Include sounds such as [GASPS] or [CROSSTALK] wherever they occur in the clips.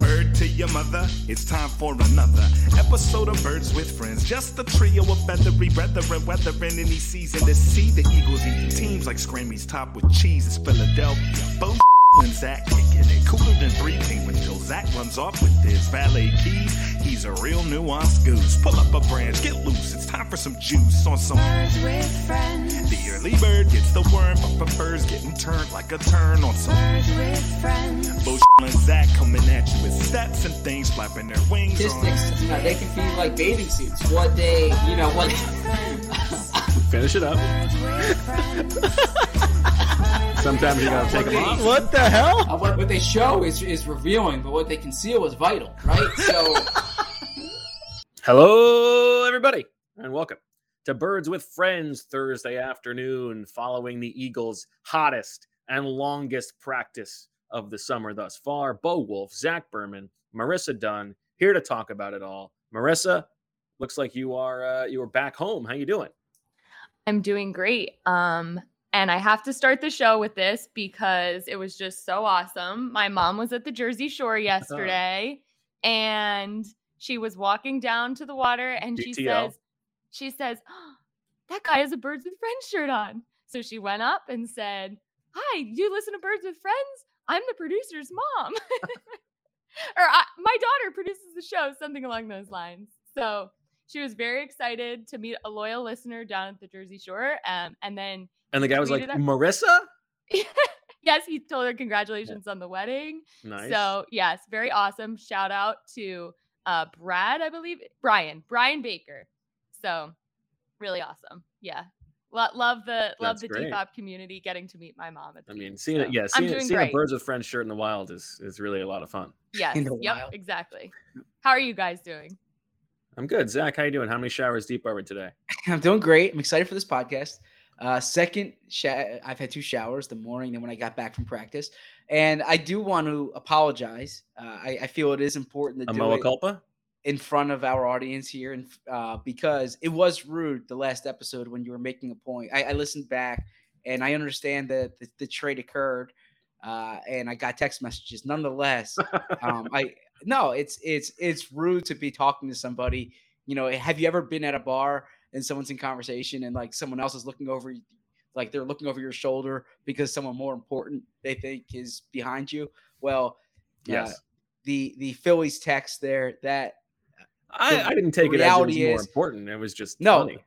Bird to your mother, it's time for another episode of Birds with Friends. Just a trio of feathery brethren, weathering any season to see the Eagles eat teams like Scrammy's top with cheese. It's Philadelphia. And Zach kicking it cooler than three penguins until Zach runs off with his valet keys. He's a real nuanced goose. Pull up a branch, get loose. It's time for some juice on some Birds with friends. The early bird gets the worm, but prefers getting turned like a turn on some. Birds with friends. Bo and Zach coming at you with steps and things flapping their wings on. statistics, you know, they can be like bathing suits. What they, you know, what. Finish it up. [LAUGHS] Birds with friends. Sometimes you gotta take them off. [LAUGHS] What the hell? Uh, what, what they show is is revealing, but what they conceal is vital, right? So, [LAUGHS] Hello, everybody, and welcome to Birds with Friends Thursday afternoon, following the Eagles' hottest and longest practice of the summer thus far. Bo Wulf, Zach Berman, Marissa Dunn, here to talk about it all. Marissa, looks like you are uh, you are back home. How you doing? I'm doing great. Um, and I have to start the show with this because it was just so awesome. My mom was at the Jersey Shore [LAUGHS] yesterday and she was walking down to the water and she says, she says, "Oh, [GASPS] that guy has a Birds with Friends shirt on. So she went up and said, Hi, you listen to Birds with Friends? I'm the producer's mom. [LAUGHS] or I, my daughter produces the show, something along those lines. So she was very excited to meet a loyal listener down at the Jersey Shore. Um, and then, And the guy was like, Tweeted Marissa? [LAUGHS] yes, he told her congratulations on the wedding. Nice. So, yes, very awesome. Shout out to uh, Brad, I believe, Brian, Brian Baker. So, really awesome. Yeah. Lo- love the love That's the great. DFOP community getting to meet my mom at the I mean, beach, seeing it, so yeah, I'm seeing, doing seeing a. Birds with Friends shirt in the wild is is really a lot of fun. Yes. Yep. wild. Exactly. How are you guys doing? I'm good. Zach, how are you doing? How many showers deep are we today? [LAUGHS] I'm doing great. I'm excited for this podcast. Uh, second, sha- I've had two showers the morning and when I got back from practice. And I do want to apologize. Uh, I, I feel it is important to A do it culpa? in front of our audience here, and uh, because it was rude the last episode when you were making a point. I, I listened back, and I understand that the, the trade occurred, uh, and I got text messages. Nonetheless, [LAUGHS] um, I no, it's it's it's rude to be talking to somebody. You know, have you ever been at a bar and someone's in conversation and like someone else is looking over, like they're looking over your shoulder because someone more important they think is behind you? Well, uh, Yes. the the Phillies text there that I, the I didn't take it as it was reality more is- important. It was just no, funny.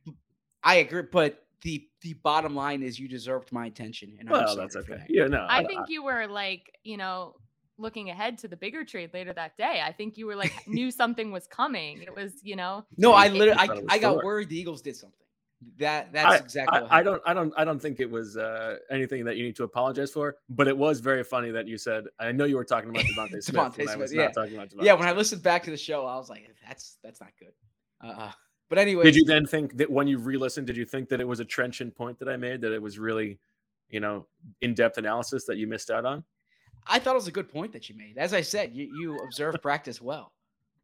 I agree, but the the bottom line is you deserved my attention, and I'm Well, that's okay. that. Yeah, no. I think you were like, you know, looking ahead to the bigger trade later that day. I think you were like [LAUGHS] knew something was coming. It was, you know, No, I literally, thought I, I got short. worried the Eagles did something. That that's exactly. what I, I don't, I don't, I don't think it was uh, anything that you need to apologize for. But it was very funny that you said. I know you were talking about [LAUGHS] DeVonta Smith. DeVonta when I was Smith, not yeah. talking about DeVonta Yeah, when I listened back to the show, I was like, that's that's not good. Uh, [LAUGHS] but anyway, Did you then think that when you re-listened, did you think that it was a trenchant point that I made? That it was really, you know, in-depth analysis that you missed out on? I thought it was a good point that you made. As I said, you you observed practice well,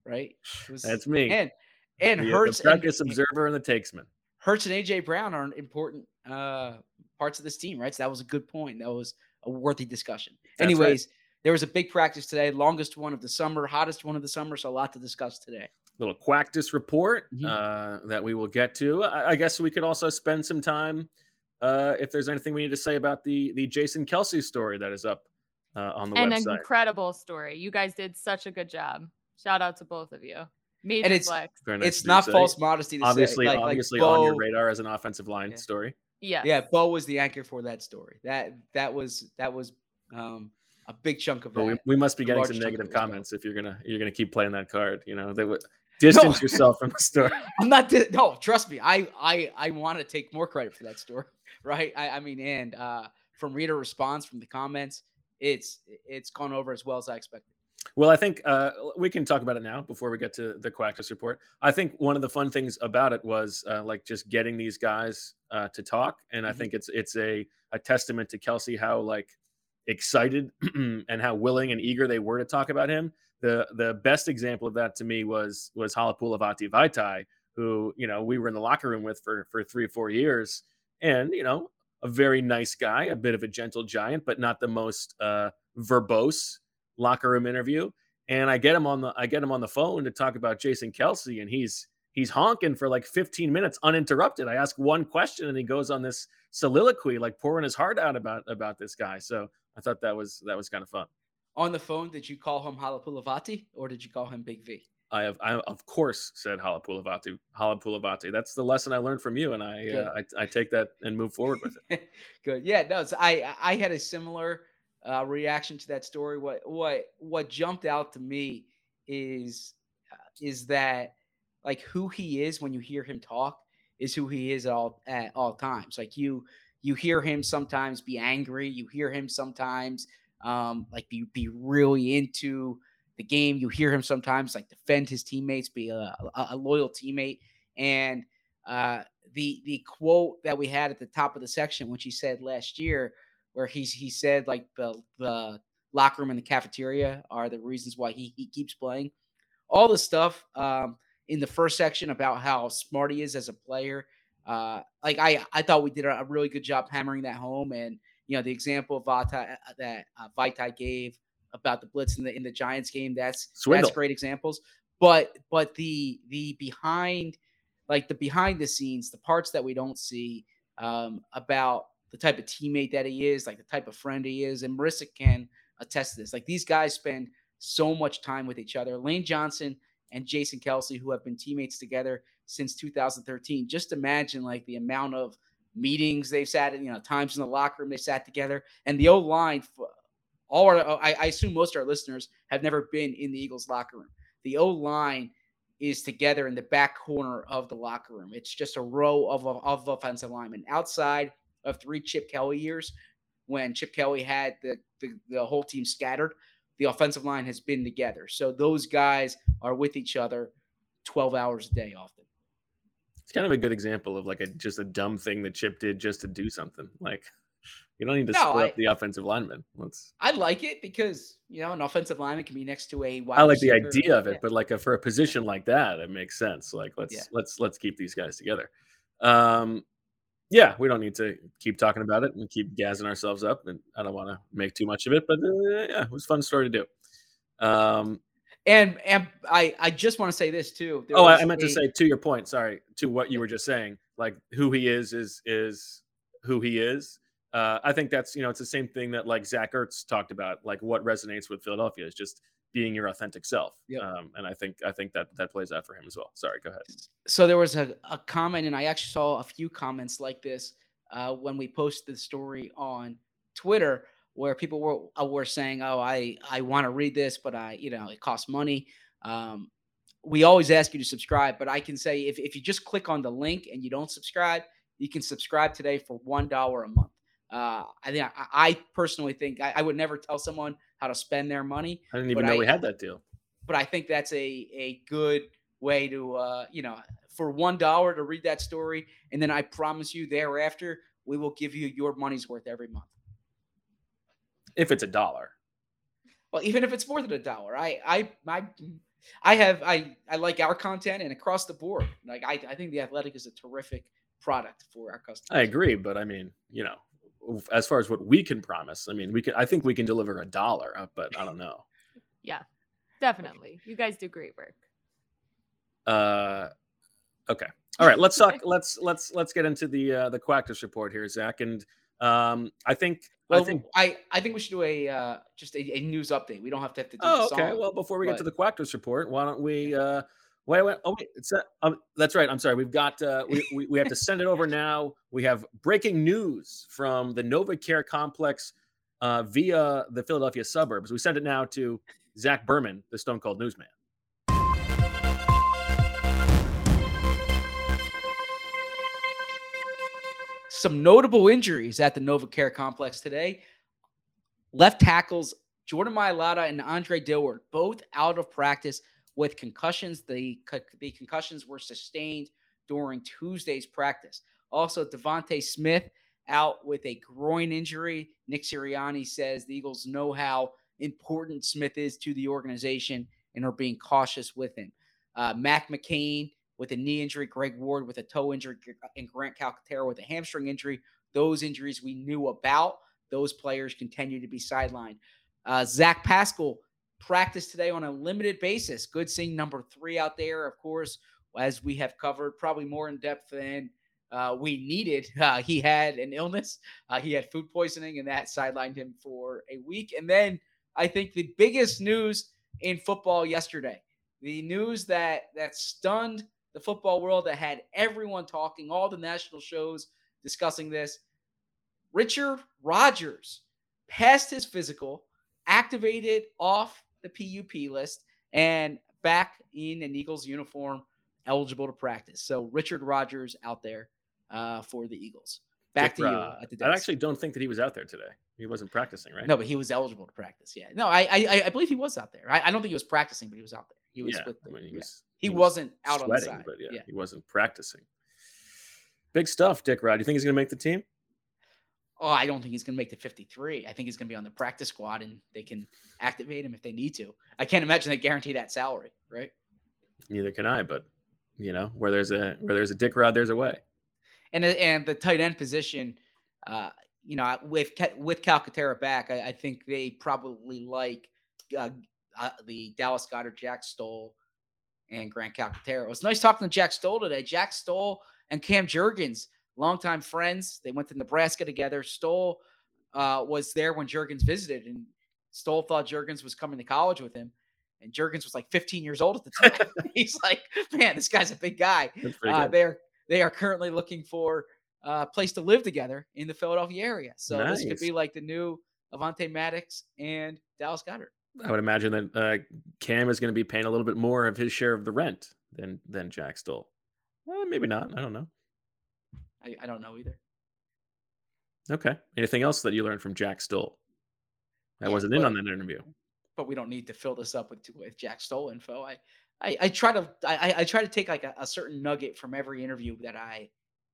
right? Was, That's me. And and the, the Hurts and, observer and the takesman. Hurts and AJ Brown are important uh, parts of this team, right? So that was a good point. That was a worthy discussion. That's right. Anyways, there was a big practice today, longest one of the summer, hottest one of the summer, so a lot to discuss today. little Quactus report Mhm. uh, that we will get to. I, I guess we could also spend some time uh, if there's anything we need to say about the the Jason Kelce story that is up uh, on the An website. incredible story. You guys did such a good job. Shout out to both of you. Major it's- flex. Nice it's not say. false modesty to Obviously, say. like- like obviously on your radar as an offensive line Yeah. story. Yeah. Yeah, Bo was the anchor for that story. That that was that was um, a big chunk of But we, that. we must be getting some negative it as well. comments if you're gonna you're gonna keep playing that card. You know, they would [LAUGHS] distance yourself from the story. [LAUGHS] I'm not. di- No, trust me. I I I want to take more credit for that story, [LAUGHS] right? I, I mean, and uh, from reader response from the comments, it's it's gone over as well as I expected. Well, I think uh, we can talk about it now before we get to the Quactus report. I think one of the fun things about it was uh, like just getting these guys uh, to talk, and I Mhm. think it's it's a a testament to Kelce how like excited [CLEARS THROAT] and how willing and eager they were to talk about him. The the best example of that to me was was Halapoulivaati Vaitai, who you know we were in the locker room with for for three or four years, and you know a very nice guy, a bit of a gentle giant, but not the most uh, verbose locker room interview. And I get him on the I get him on the phone to talk about Jason Kelce, and he's he's honking for like 15 minutes uninterrupted. I ask one question and he goes on this soliloquy, like pouring his heart out about about this guy. So I thought that was that was kind of fun. On the phone, did you call him Halapoulivaati or did you call him Big V? I have I of course said Halapoulivaati Halapoulivaati. That's the lesson I learned from you, and I uh, I, I take that and move forward with it. [LAUGHS] Good. Yeah. No. So I I had a similar uh, reaction to that story. What what what jumped out to me is uh, is that like who he is when you hear him talk is who he is at all at all times. Like you you hear him sometimes be angry. You hear him sometimes um, like be be really into the game. You hear him sometimes like defend his teammates, be a, a, loyal teammate, and uh, the the quote that we had at the top of the section, which he said last year, where he's he said like the the locker room and the cafeteria are the reasons why he he keeps playing. All the stuff um, in the first section about how smart he is as a player. Uh, like I I thought we did a, really good job hammering that home, and you know the example of Vata that uh, gave about the blitz in the in the Giants game. That's Swindle. that's great examples. But but the the behind like the behind the scenes, the parts that we don't see um, about the type of teammate that he is, like the type of friend he is, and Marissa can attest to this. Like these guys spend so much time with each other. Lane Johnson and Jason Kelce, who have been teammates together since 2013. Just imagine like the amount of meetings they've sat in, you know, times in the locker room they sat together, and the old line. All our, oh, I, I assume most of our listeners have never been in the Eagles locker room. The O line is together in the back corner of the locker room. It's just a row of, of, of offensive linemen outside of three Chip Kelly years when Chip Kelly had the, the, the whole team scattered. The offensive line has been together. So those guys are with each other 12 hours a day often. It's kind of a good example of like a just a dumb thing that Chip did just to do something. Like you don't need to No, split I- up the offensive lineman. Let's I like it because, you know, an offensive lineman can be next to a wide I like the idea of it, Yeah. but like a, for a position like that, it makes sense. Like let's Yeah. let's let's keep these guys together. Um, yeah, we don't need to keep talking about it and keep gassing ourselves up. And I don't want to make too much of it, but uh, yeah, it was a fun story to do. Um, And and I I just want to say this too. There oh, I, meant to say to your point. Sorry, to what you were just saying. Like who he is is is who he is. Uh, I think that's you know it's the same thing that like Zach Ertz talked about. Like what resonates with Philadelphia is just being your authentic self. Yep. Um, and I think I think that that plays out for him as well. Sorry, go ahead. so there was a, a comment, and I actually saw a few comments like this uh, when we posted the story on Twitter, where people were uh, were saying, "Oh, I I want to read this, but I you know it costs money." Um, we always ask you to subscribe, but I can say if if you just click on the link and you don't subscribe, you can subscribe today for one dollar a month. Uh, I think I, I personally think I, I would never tell someone how to spend their money I didn't even know I- we had that deal. but I think that's a a good way to uh, you know for one dollar to read that story, and then I promise you thereafter we will give you your money's worth every month. If it's a dollar, Well, even if it's more than a dollar, I I I I have I I like our content and across the board. Like I I think the Athletic is a terrific product for our customers. I agree, but I mean, you know, as far as what we can promise, I mean, we can. I think we can deliver a dollar, uh, but I don't know. [LAUGHS] Yeah, definitely. You guys do great work. Uh, okay, all right. Let's talk. [LAUGHS] let's let's let's get into the uh, the Quactus report here, Zach. And um, I think Well, I think. I, I think we should do a uh, just a, a news update. We don't have to have to do Oh, the okay. song. Well, before we get to the but- Quactus report, why don't we? Uh, wait, wait. Oh, wait. It's uh, um, that's right. I'm sorry. We've got. Uh, we, we we have to send it over now. We have breaking news from the NovaCare complex uh, via the Philadelphia suburbs. We send it now to Zach Berman, the Stone Cold Newsman. some notable injuries at the NovaCare complex today. Left tackles Jordan Mailata and Andre Dillard both out of practice with concussions. The, the concussions were sustained during Tuesday's practice. Also, DeVonta Smith out with a groin injury. Nick Sirianni says the Eagles know how important Smith is to the organization and are being cautious with him. Uh, Mac McCain with a knee injury, Greg Ward with a toe injury, and Grant Calcaterra with a hamstring injury. Those injuries we knew about. Those players continue to be sidelined. Uh, Zach Pascal practiced today on a limited basis. Good seeing number three out there, of course, as we have covered, probably more in depth than uh, we needed. [LAUGHS] Uh, he had an illness, uh, he had food poisoning, and that sidelined him for a week. And then I think the biggest news in football yesterday, the news that that stunned the football world, that had everyone talking, all the national shows discussing this. Richard Rodgers passed his physical, activated off the PUP list, and back in an Eagles uniform, eligible to practice. So Richard Rodgers out there uh, for the Eagles. Back to you at the I actually don't think that he was out there today. He wasn't practicing, right? No, but he was eligible to practice. Yeah. No, I I, I believe he was out there. I, I don't think he was practicing, but he was out there. He was yeah, with the, I mean, he yeah. was. He was wasn't out on the sweating, side. but yeah, yeah. he wasn't practicing. Big stuff, Dick Rod. Do you think he's going to make the team? Oh, I don't think he's going to make the 53. I think he's going to be on the practice squad and they can activate him if they need to. I can't imagine they guarantee that salary, right? Neither can I, but you know, where there's a where there's a Dick Rod, there's a way. And uh, and the tight end position, uh, you know, with with Calcaterra back, I, I think they probably like uh, uh, the Dallas Goedert, Jack Stoll, and Grant Calcaterra. It was nice talking to Jack Stoll today. Jack Stoll and Cam Jurgens, longtime friends. They went to Nebraska together. Stoll uh, was there when Jurgens visited, and Stoll thought Jurgens was coming to college with him. And Jurgens was like 15 years old at the time. [LAUGHS] [LAUGHS] He's like, man, this guy's a big guy. Uh, they're they are currently looking for a place to live together in the Philadelphia area. So this could be like the new Avonte Maddox and Dallas Goedert. I would imagine that uh, Cam is going to be paying a little bit more of his share of the rent than than Jack Stoll. Well, maybe not. I don't know. I, I don't know either. Okay. Anything else that you learned from Jack Stoll? I Yeah, wasn't in on that interview. But we don't need to fill this up with with Jack Stoll info. I I, I try to I, I- I try to take like a, a certain nugget from every interview that I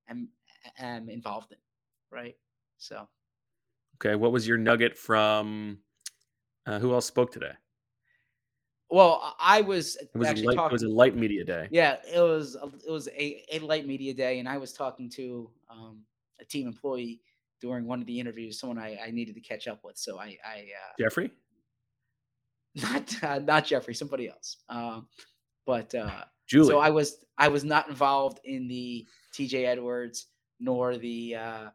am am involved in, right? So Okay. What was your nugget from? Uh, who else spoke today? Well, I- was It was a actually light. talking. It was a light media day. Yeah, it was a, it was a, a light media day, and I was talking to um, a team employee during one of the interviews, someone I, I needed to catch up with. So I, I uh, Jeffrey. [LAUGHS] not uh, not Jeffrey, somebody else. Um, but uh, Julie. so I was I was not involved in the T.J. Edwards nor the uh,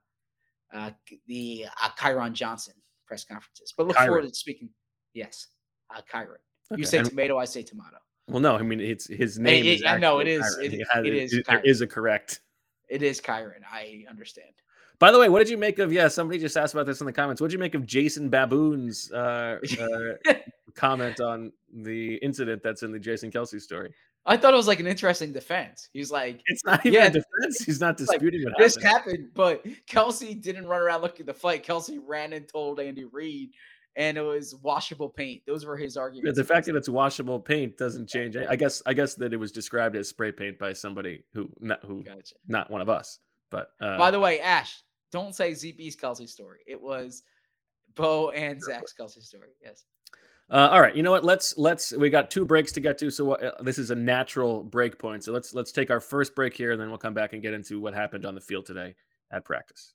uh, the uh, Kyron Johnson press conferences. But look forward to speaking. Yes, uh, Kyron. Okay, You say and- tomato, I say tomato. well, no. I mean, it's his name. it- is I know, it is- it- He has- it is There is a correct. It is Kyron. I understand. By the way, what did you make of? Yeah, somebody just asked about this in the comments. What did you make of Jason Babin's uh, uh, [LAUGHS] comment on the incident that's in the Jason Kelce story? I thought it was like an interesting defense. He's like, It's not even Yeah, a defense. He's not like, disputing what this happened. happened, but Kelce didn't run around looking at the fight. Kelce ran and told Andy Reid, and it was washable paint. Those were his Yeah, arguments. the fact that it's washable paint doesn't change. I guess. I guess that it was described as spray paint by somebody who not who Gotcha. not one of us. But uh, By the way, Ash, don't say ZB's Kelce story. It was Bo and Zach's Kelce story. Yes. Uh, all right, you know what? Let's let's we got two breaks to get to, so uh, this is a natural break point. So let's let's take our first break here, and then we'll come back and get into what happened on the field today at practice.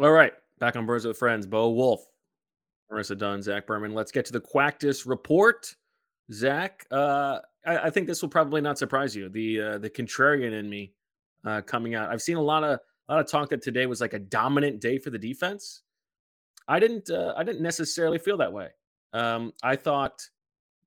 All right, back on Birds with Friends. Bo Wulf, Marissa Dunn, Zach Berman. Let's get to the Quactus report. Zach, uh, I, I, think this will probably not surprise you. The uh, the contrarian in me uh, coming out. I've seen a lot of a lot of talk that today was like a dominant day for the defense. I didn't uh, I didn't necessarily feel that way. Um, I thought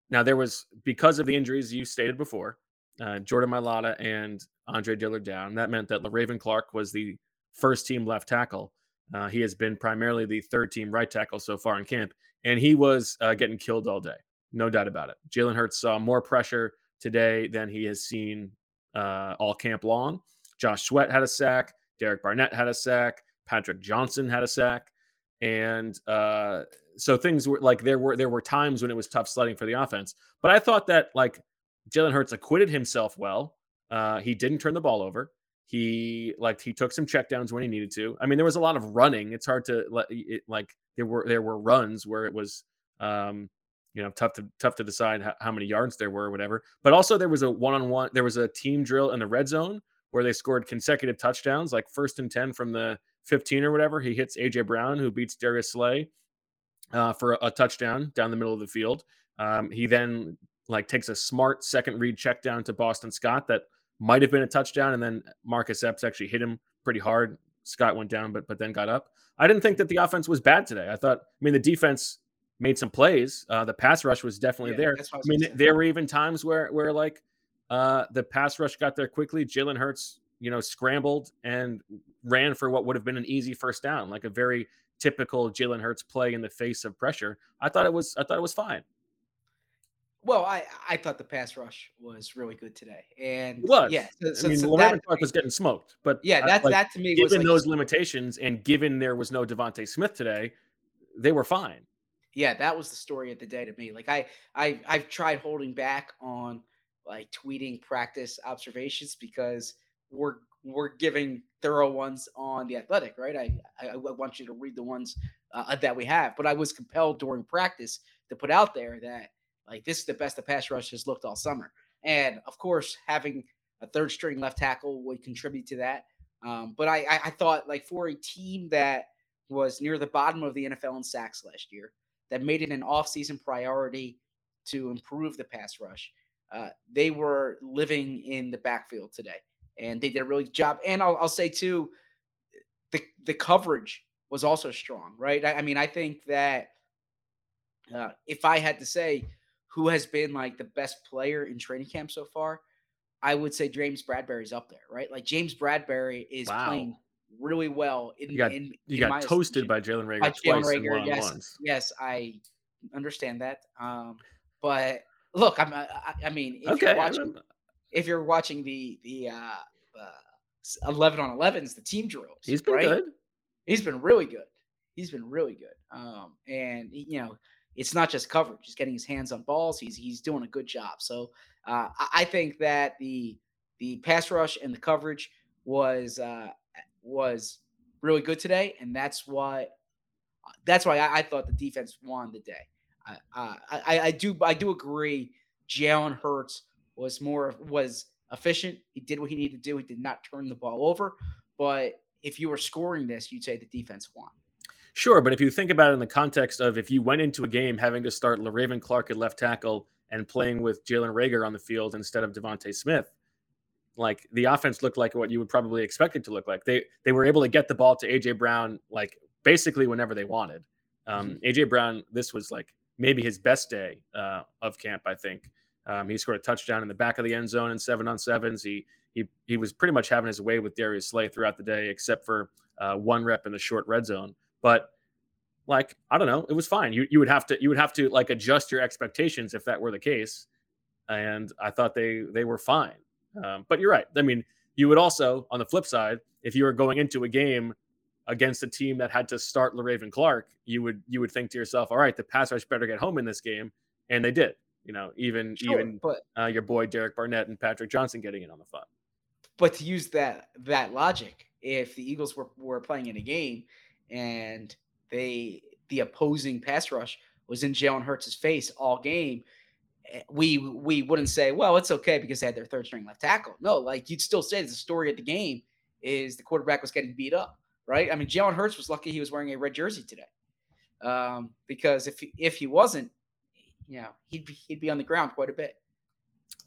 now there was because of the injuries you stated before, uh, Jordan Mailata and Andre Dillard down. That meant that Raven Clark was the first team left tackle. Uh, he has been primarily the third team right tackle so far in camp, and he was uh, getting killed all day. No doubt about it. Jalen Hurts saw more pressure today than he has seen uh, all camp long. Josh Sweat had a sack. Derek Barnett had a sack. Patrick Johnson had a sack. And uh, so things were like there were there were times when it was tough sledding for the offense. But I thought that like Jalen Hurts acquitted himself well. Uh, he didn't turn the ball over. He like he took some checkdowns when he needed to. I mean, there was a lot of running. It's hard to let it like there were there were runs where it was um you know tough to tough to decide how, how many yards there were or whatever. But also there was a one on one. There was a team drill in the red zone where they scored consecutive touchdowns, like first and ten from the 15 or whatever. He hits AJ Brown, who beats Darius Slay uh, for a, a, touchdown down the middle of the field. Um, he then like takes a smart second read check down to Boston Scott that might have been a touchdown, and then Marcus Epps actually hit him pretty hard. Scott went down, but but then got up. I didn't think that the offense was bad today. I thought, I mean, the defense made some plays. Uh, the pass rush was definitely yeah, there. I, I mean, there were even times where where like uh, the pass rush got there quickly. Jalen Hurts, you know, scrambled and ran for what would have been an easy first down, like a very typical Jalen Hurts play in the face of pressure. I thought it was I thought it was fine. Well, I I thought the pass rush was really good today, and it was yeah. So, so, I mean, so that, Clark was getting smoked, but yeah, that like, that to me, given like, those limitations and given there was no DeVonta Smith today, they were fine. Yeah, that was the story of the day to me. Like I I I've tried holding back on like tweeting practice observations because we're we're giving thorough ones on the athletic, right? I I, I want you to read the ones uh, that we have, but I was compelled during practice to put out there that like this is the best the pass rush has looked all summer. And of course, having a third string left tackle would contribute to that. Um, but I, I thought like for a team that was near the bottom of the NFL in sacks last year, that made it an offseason priority to improve the pass rush, uh, they were living in the backfield today, and they did a really good job. And I'll, I'll say too, the the coverage was also strong, right? I, I mean, I think that uh, if I had to say who has been like the best player in training camp so far, I would say James Bradberry's up there, right? Like James Bradberry is wow. playing really well. In, you got, in, you in got toasted by Jalen Reagor by twice Jalen Reagor, yes, yes, I understand that. Um, but look, I'm, I, I mean, if okay, you're watching, if you're watching the the uh, uh, eleven on elevens, the team drills, he's been right? good. He's been really good. He's been really good. Um, and you know, it's not just coverage; he's getting his hands on balls. He's he's doing a good job. So uh, I think that the the pass rush and the coverage was uh, was really good today, and that's why that's why I, I thought the defense won the day. I, I, I do I do agree. Jalen Hurts was more was efficient. He did what he needed to do. He did not turn the ball over. But if you were scoring this, you'd say the defense won. Sure, but if you think about it in the context of if you went into a game having to start Le'Raven Clark at left tackle and playing with Jalen Reagor on the field instead of DeVonta Smith, like the offense looked like what you would probably expect it to look like. They they were able to get the ball to AJ Brown like basically whenever they wanted. Um, AJ Brown, this was like maybe his best day uh, of camp. I think um, he scored a touchdown in the back of the end zone in seven on sevens. He he he was pretty much having his way with Darius Slay throughout the day, except for uh, one rep in the short red zone. But like I don't know, it was fine. You you would have to you would have to like adjust your expectations if that were the case. And I thought they they were fine. Um, but you're right. I mean, you would also on the flip side, if you were going into a game against a team that had to start Le'Raven Clark, you would you would think to yourself, all right, the pass rush better get home in this game, and they did. You know, even Sure, even but uh, your boy Derek Barnett and Patrick Johnson getting in on the fun. but to use that that logic, if the Eagles were, were playing in a game and they the opposing pass rush was in Jalen Hurts' face all game, eh, we we wouldn't say, well, it's okay because they had their third string left tackle. No, like you'd still say the story of the game is the quarterback was getting beat up, right? I mean, Jalen Hurts was lucky he was wearing a red jersey today, um, because if he, if he wasn't, you know, he'd be, he'd be on the ground quite a bit.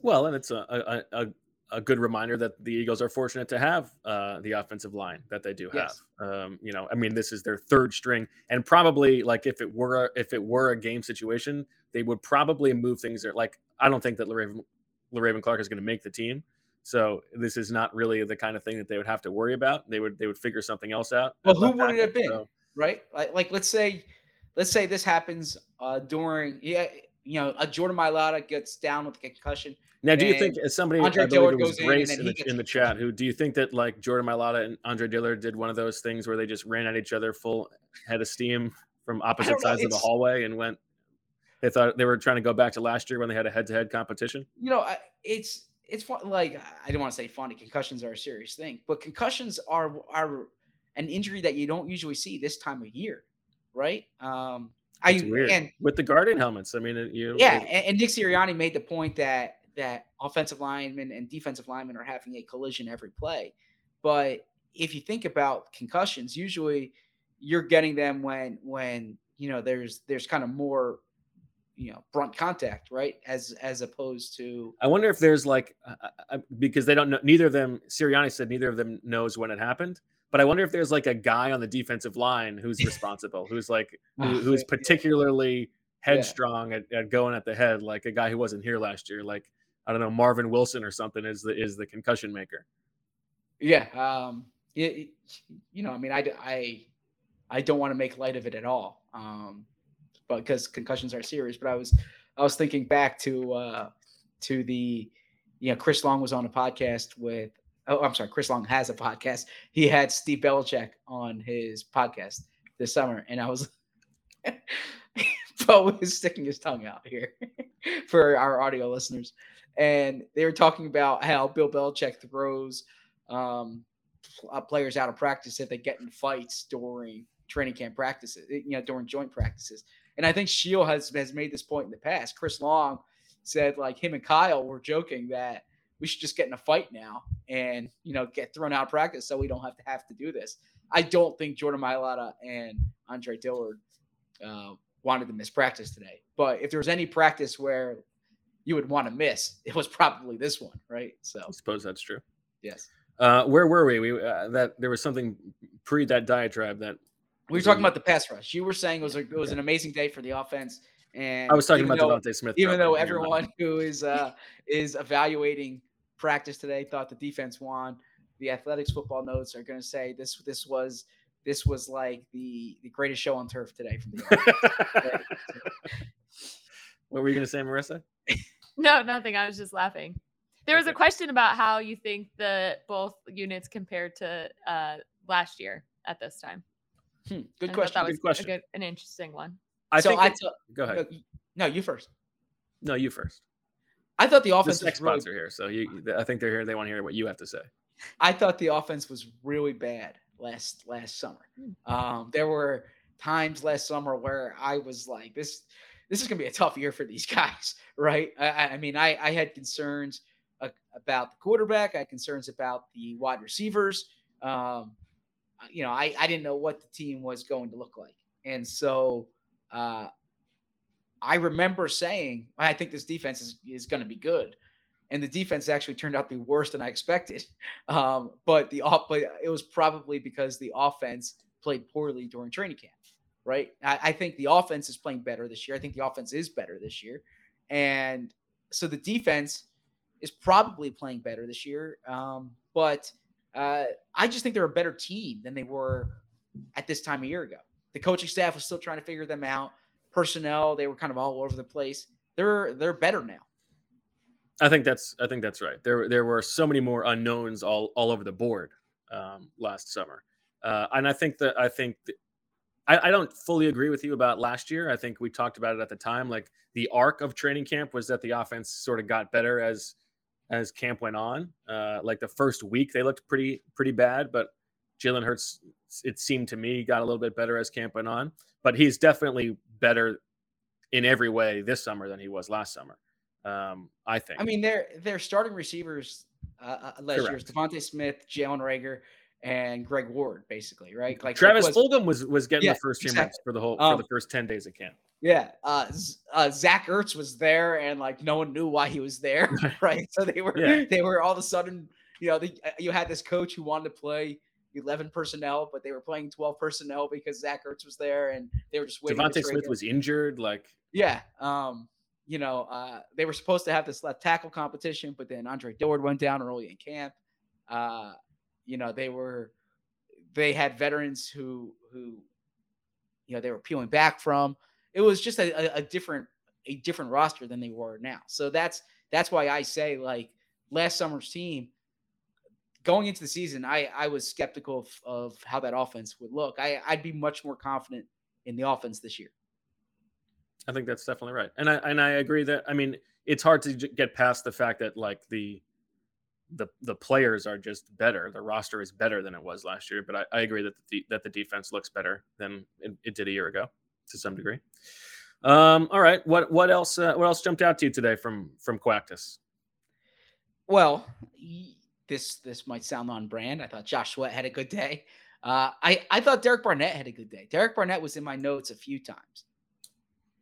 Well, and it's a a, a, a good reminder that the Eagles are fortunate to have uh, the offensive line that they do have. Yes. Um, you know, I mean, this is their third string, and probably like if it were if it were a game situation, they would probably move things there. Like I don't think that Le'Raven, Le'Raven Clark is going to make the team, so this is not really the kind of thing that they would have to worry about. They would they would figure something else out. Well, who would it have been? so- right? Like, like let's say, let's say this happens uh, during, yeah, you know, a Jordan Mailata gets down with a concussion. Now, do you think as somebody Andre Dillard goes in, in, the, in the chat who do you think that like Jordan Mailata and Andre Dillard did one of those things where they just ran at each other full head of steam from opposite don't know, sides of the hallway and went? They thought they were trying to go back to last year when they had a head-to-head competition. You know, it's it's fun, like I don't want to say funny. Concussions are a serious thing, but concussions are are an injury that you don't usually see this time of year, right? Um, I It's weird and with the Guardian helmets. I mean, you Yeah, it- and, and Nick Sirianni made the point that that offensive linemen and defensive linemen are having a collision every play. But if you think about concussions, usually you're getting them when when you know there's there's kind of more you know brunt contact, right? As as opposed to I wonder if there's like uh, uh, because they don't know. Neither of them. Sirianni said neither of them knows when it happened. But I wonder if there's like a guy on the defensive line who's responsible, [LAUGHS] who's like [LAUGHS] who, who's particularly headstrong at, at going at the head, like a guy who wasn't here last year, like I don't know Marvin Wilson or something is the is the concussion maker. yeah, um, it- you know, I mean, I I I don't want to make light of it at all, um, but because concussions are serious. But I was I was thinking back to uh, to the you know Chris Long was on a podcast with oh I'm sorry Chris Long has a podcast. He had Steve Belichick on his podcast this summer, and I was [LAUGHS] Bo was sticking his tongue out here [LAUGHS] for our audio listeners, and they were talking about how Bill Belichick throws um, uh, players out of practice if they get in fights during training camp practices, you know, during joint practices. And I think Sheil has has made this point in the past. Chris Long said like him and Kyle were joking that we should just get in a fight now and you know get thrown out of practice so we don't have to have to do this. I don't think Jordan Mailata and Andre Dillard uh, wanted to miss practice today. But if there was any practice where you would want to miss, it was probably this one, right? So I suppose that's true. yes. Uh, where were we? We uh, that there was something pre that diatribe that We were talking about the pass rush. You were saying it was a, it was an amazing day for the offense, and I was talking about though, DeVonta Smith. Even though in your mind. everyone [LAUGHS] who is uh, is evaluating practice today thought the defense won, the athletics football notes are going to say this this was this was like the the greatest show on turf today from the offense. [LAUGHS] what were you going to say, Marissa? [LAUGHS] No, nothing. I was just laughing. There was a question about how you think the both units compared to uh, last year at this time. Hmm, good question. That Good was question. A good, an interesting one. I so think. I thought- go ahead. no, no, you first. No, you first. I thought the The offense sex was really here, so you. I think they're here. They want to hear what you have to say. I thought the offense was really bad last last summer. Um, there were times last summer where I was like, this this is gonna be a tough year for these [LAUGHS] guys, right? I- I, mean, I, I had concerns uh, about the quarterback. I had concerns about the wide receivers. Um, you know, I, I didn't know what the team was going to look like. And so uh, I remember saying, I think this defense is, is going to be good. And the defense actually turned out to be worse than I expected. [LAUGHS] Um, but the off, but it was probably because the offense played poorly during training camp, right? I, I think the offense is playing better this year. I think the offense is better this year. And so the defense is probably playing better this year. Um, but uh, I just think they're a better team than they were at this time a year ago. The coaching staff was still trying to figure them out. Personnel, they were kind of all over the place. They're they're better now. I think that's I think that's right. There there were so many more unknowns all all over the board um, last summer, uh, and I think that I think that, I, I don't fully agree with you about last year. I think we talked about it at the time. Like the arc of training camp was that the offense sort of got better as as camp went on. Uh, like the first week, they looked pretty pretty bad, but Jalen Hurts, it seemed to me, got a little bit better as camp went on. But he's definitely better in every way this summer than he was last summer. Um, I think. I mean, they're they're starting receivers uh, uh last year. DeVonta Smith, Jalen Reagor, and Greg Ward, basically, right? Like Travis was- Fulgham was was getting Yeah, the first team exactly. reps for the whole Um, for the first ten days of camp. Yeah, uh, uh, Zach Ertz was there, and like no one knew why he was there, [LAUGHS] [LAUGHS] right? So they were Yeah. they were all of a sudden, you know, the, uh, you had this coach who wanted to play eleven personnel, but they were playing twelve personnel because Zach Ertz was there, and they were just waiting. DeVonta Smith him. was injured. Like yeah, um, you know, uh, they were supposed to have this left tackle competition, but then Andre Dillard went down early in camp. Uh, you know, they were they had veterans who who you know they were peeling back from. It was just a, a, a different a different roster than they were now. So that's that's why I say like last summer's team going into the season, I I was skeptical of, of how that offense would look. I I'd be much more confident in the offense this year. I think that's definitely right, and I and I agree that I mean it's hard to get past the fact that like the the the players are just better. The roster is better than it was last year, but I, I agree that the that the defense looks better than it, it did a year ago to some degree. Um, all right, what what else uh, what else jumped out to you today from from Quactus? Well, y- this this might sound on brand. I thought Josh Sweat had a good day. Uh, I I thought Derek Barnett had a good day. Derek Barnett was in my notes a few times.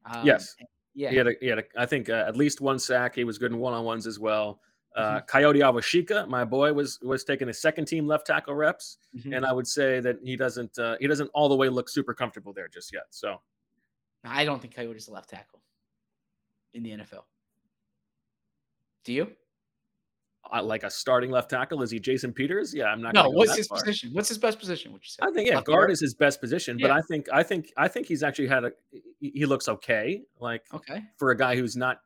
Um, Yes. Yeah. He had, a, he had a, I think, uh, at least one sack. He was good in one on ones as well. Uh, Mm-hmm. Kayode Awosika, my boy, was was taking his second team left tackle reps, Mhm. and I would say that he doesn't uh, he doesn't all the way look super comfortable there just yet. So I don't think Kayode's a left tackle in the NFL. Do you? I like a starting left tackle. Is he Jason Peters? Yeah, I'm not. gonna No. What's his far. position? What's his best position? Would you say? I think yeah, Left guard is his best position, but I think I think I think he's actually had a he looks okay. Like Okay. for a guy who's not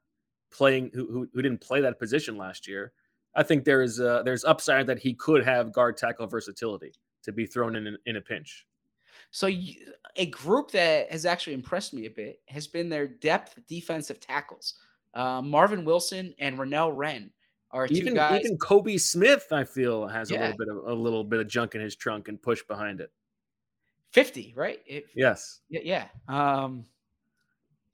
playing who who, who didn't play that position last year. I think there's uh, there's upside that he could have guard tackle versatility to be thrown in in, in a pinch. So you, a group that has actually impressed me a bit has been their depth defensive tackles. Uh, Marvin Wilson and Renell Wren Even guys. even Kobe Smith, I feel, has a little bit of a little bit of junk in his trunk and push behind it. 50, right? If- Yes, Yeah, yeah. Um,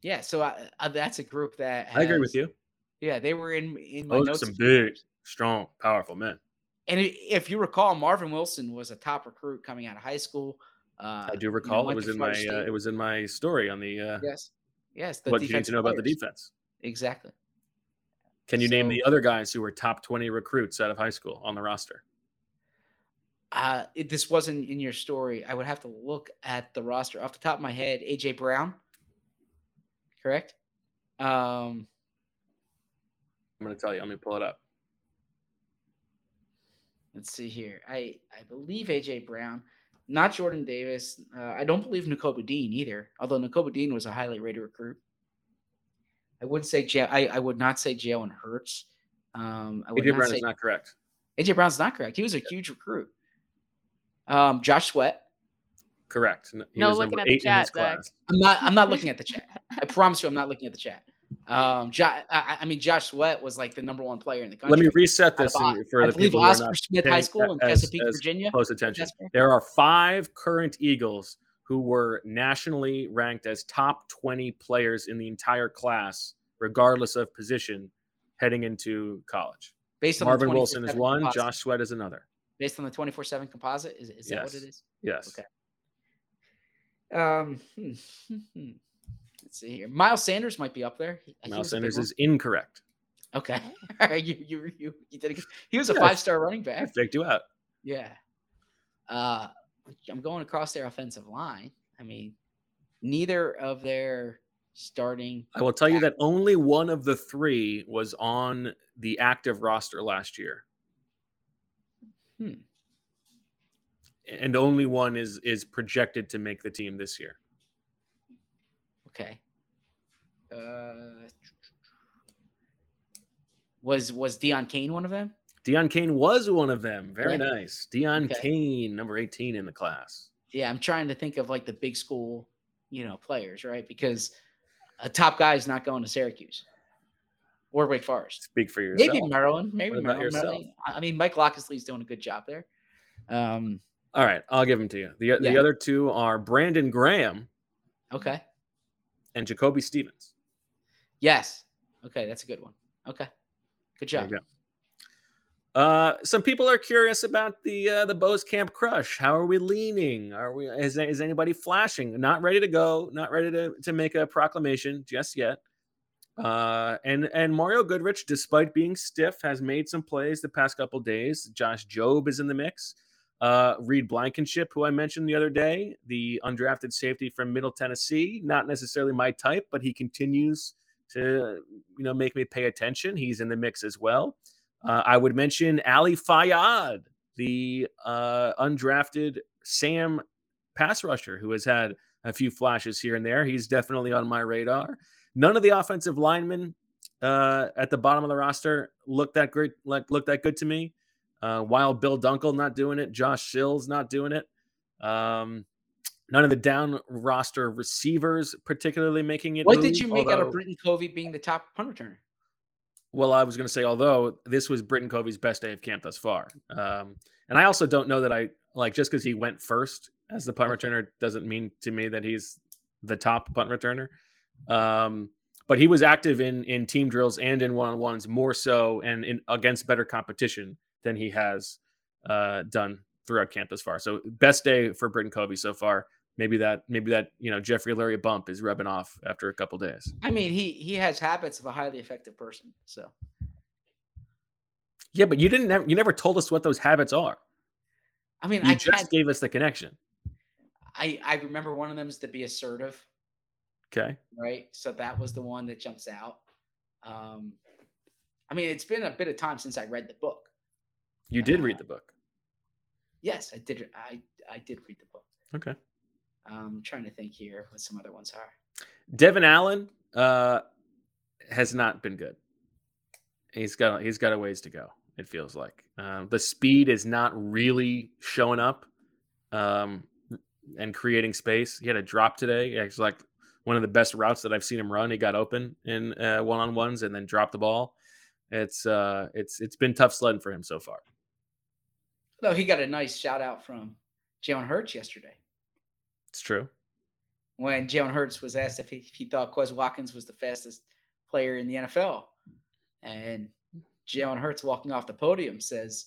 yeah. So I, I, that's a group that I agree with you. Yeah, they were in in my Those notes. some big, strong, powerful men. And if you recall, Marvin Wilson was a top recruit coming out of high school. Uh, I do recall it was in my uh, it was in my story on the uh, yes, yes. The what you need to know about the defense. Exactly. Can you name the other guys who were top 20 recruits out of high school on the roster? Uh, it, this wasn't in your story. I would have to look at the roster off the top of my head. AJ Brown, correct? Um, I'm going to tell you. Let me pull it up. let's see here. I I believe AJ Brown, not Jordan Davis. Uh, I don't believe Nakobe Dean either. Although Nakobe Dean was a highly rated recruit. I would say Ja- I, I would not say Jalen Hurts. Um, I would AJ not Brown say is not correct. AJ Brown's not correct. He was a huge recruit. Um, Josh Sweat. Correct. He No, was looking at the eight in chat, I'm not. I'm not looking [LAUGHS] at the chat. I promise you, I'm not looking at the chat. Um, jo- I, I mean, Josh Sweat was like the number one player in the country. Let me reset Out of this for I the people who are Oscar Smith High paying School in Chesapeake, as Virginia. Close attention. There are five current Eagles who were nationally ranked as top 20 players in the entire class, regardless of position, heading into college. Based on the Marvin Wilson is 24/7 one. composite. Josh Sweat is another. Based on the 24 7 composite? Is, is that what it is? Yes. Okay. Um, hmm, hmm, hmm. let's see here. Miles Sanders might be up there. He- he Miles was a big Sanders is incorrect. okay. [LAUGHS] All right, you, you, you, you did a. He was a Yeah. five star running I back. faked you out. Yeah. Uh, I'm going across their offensive line. I mean, neither of their starting. I will tell you that only one of the three was on the active roster last year. Hmm. And only one is is projected to make the team this year. Okay. Uh, was was Dion Kane one of them? Deion Kane was one of them. Very Yeah. nice. Dion Okay. Kane, number 18 in the class. Yeah, I'm trying to think of like the big school, you know, players, right? Because a top guy is not going to Syracuse or Wake Forest. Speak for yourself. Maybe Maryland. Maybe Maryland. Maryland. I mean, Mike Locksley's doing a good job there. Um, All right, I'll give them to you. The, the other two are Brandon Graham okay. and Jacoby Stevens. Yes. Okay, that's a good one. Okay. Good job. go. Uh, some people are curious about the uh, the Bo's Camp Crush. How are we leaning? Are we is, is anybody flashing? Not ready to go. Not ready to, to make a proclamation just yet. Uh, and and Mario Goodrich, despite being stiff, has made some plays the past couple days. Josh Jobe is in the mix. Uh, Reed Blankenship, who I mentioned the other day, the undrafted safety from Middle Tennessee, not necessarily my type, but he continues to you know make me pay attention. He's in the mix as well. Uh, I would mention Ali Fayad, the uh, undrafted Sam pass rusher, who has had a few flashes here and there. He's definitely on my radar. None of the offensive linemen uh, at the bottom of the roster looked that great, like looked that good to me. Uh, while Bill Dunkle not doing it, Josh Sills not doing it. Um, none of the down roster receivers particularly making it. What did you make out of although- Britton Covey being the top punt returner? Well, I was going to say, although this was Britton Covey's best day of camp thus far, um, and I also don't know that I like just because he went first as the punt returner doesn't mean to me that he's the top punt returner. Um, but he was active in in team drills and in one on ones more so, and in against better competition than he has uh, done throughout camp thus far. So best day for Britton Covey so far. Maybe that maybe that you know Jeffrey Lurie bump is rubbing off after a couple days. I mean, he he has habits of a highly effective person. So Yeah, but you didn't never, you never told us what those habits are. I mean, You I just gave us the connection. I I remember one of them is to be assertive, Okay. right? So that was the one that jumps out. Um, I mean, it's been a bit of time since I read the book. You did read the book. Yes, I did. I I did read the book. Okay. Um, I'm trying to think here what some other ones are. Devon Allen uh, has not been good. He's got he's got a ways to go. It feels like um, the speed is not really showing up um, and creating space. He had a drop today. It's like one of the best routes that I've seen him run. He got open in one on ones and then dropped the ball. It's uh, it's it's been tough sledding for him so far. Though he got a nice shout out from Jalen Hurts yesterday It's true. when Jalen Hurts was asked if he, if he thought Quez Watkins was the fastest player in the NFL, and Jalen Hurts walking off the podium says,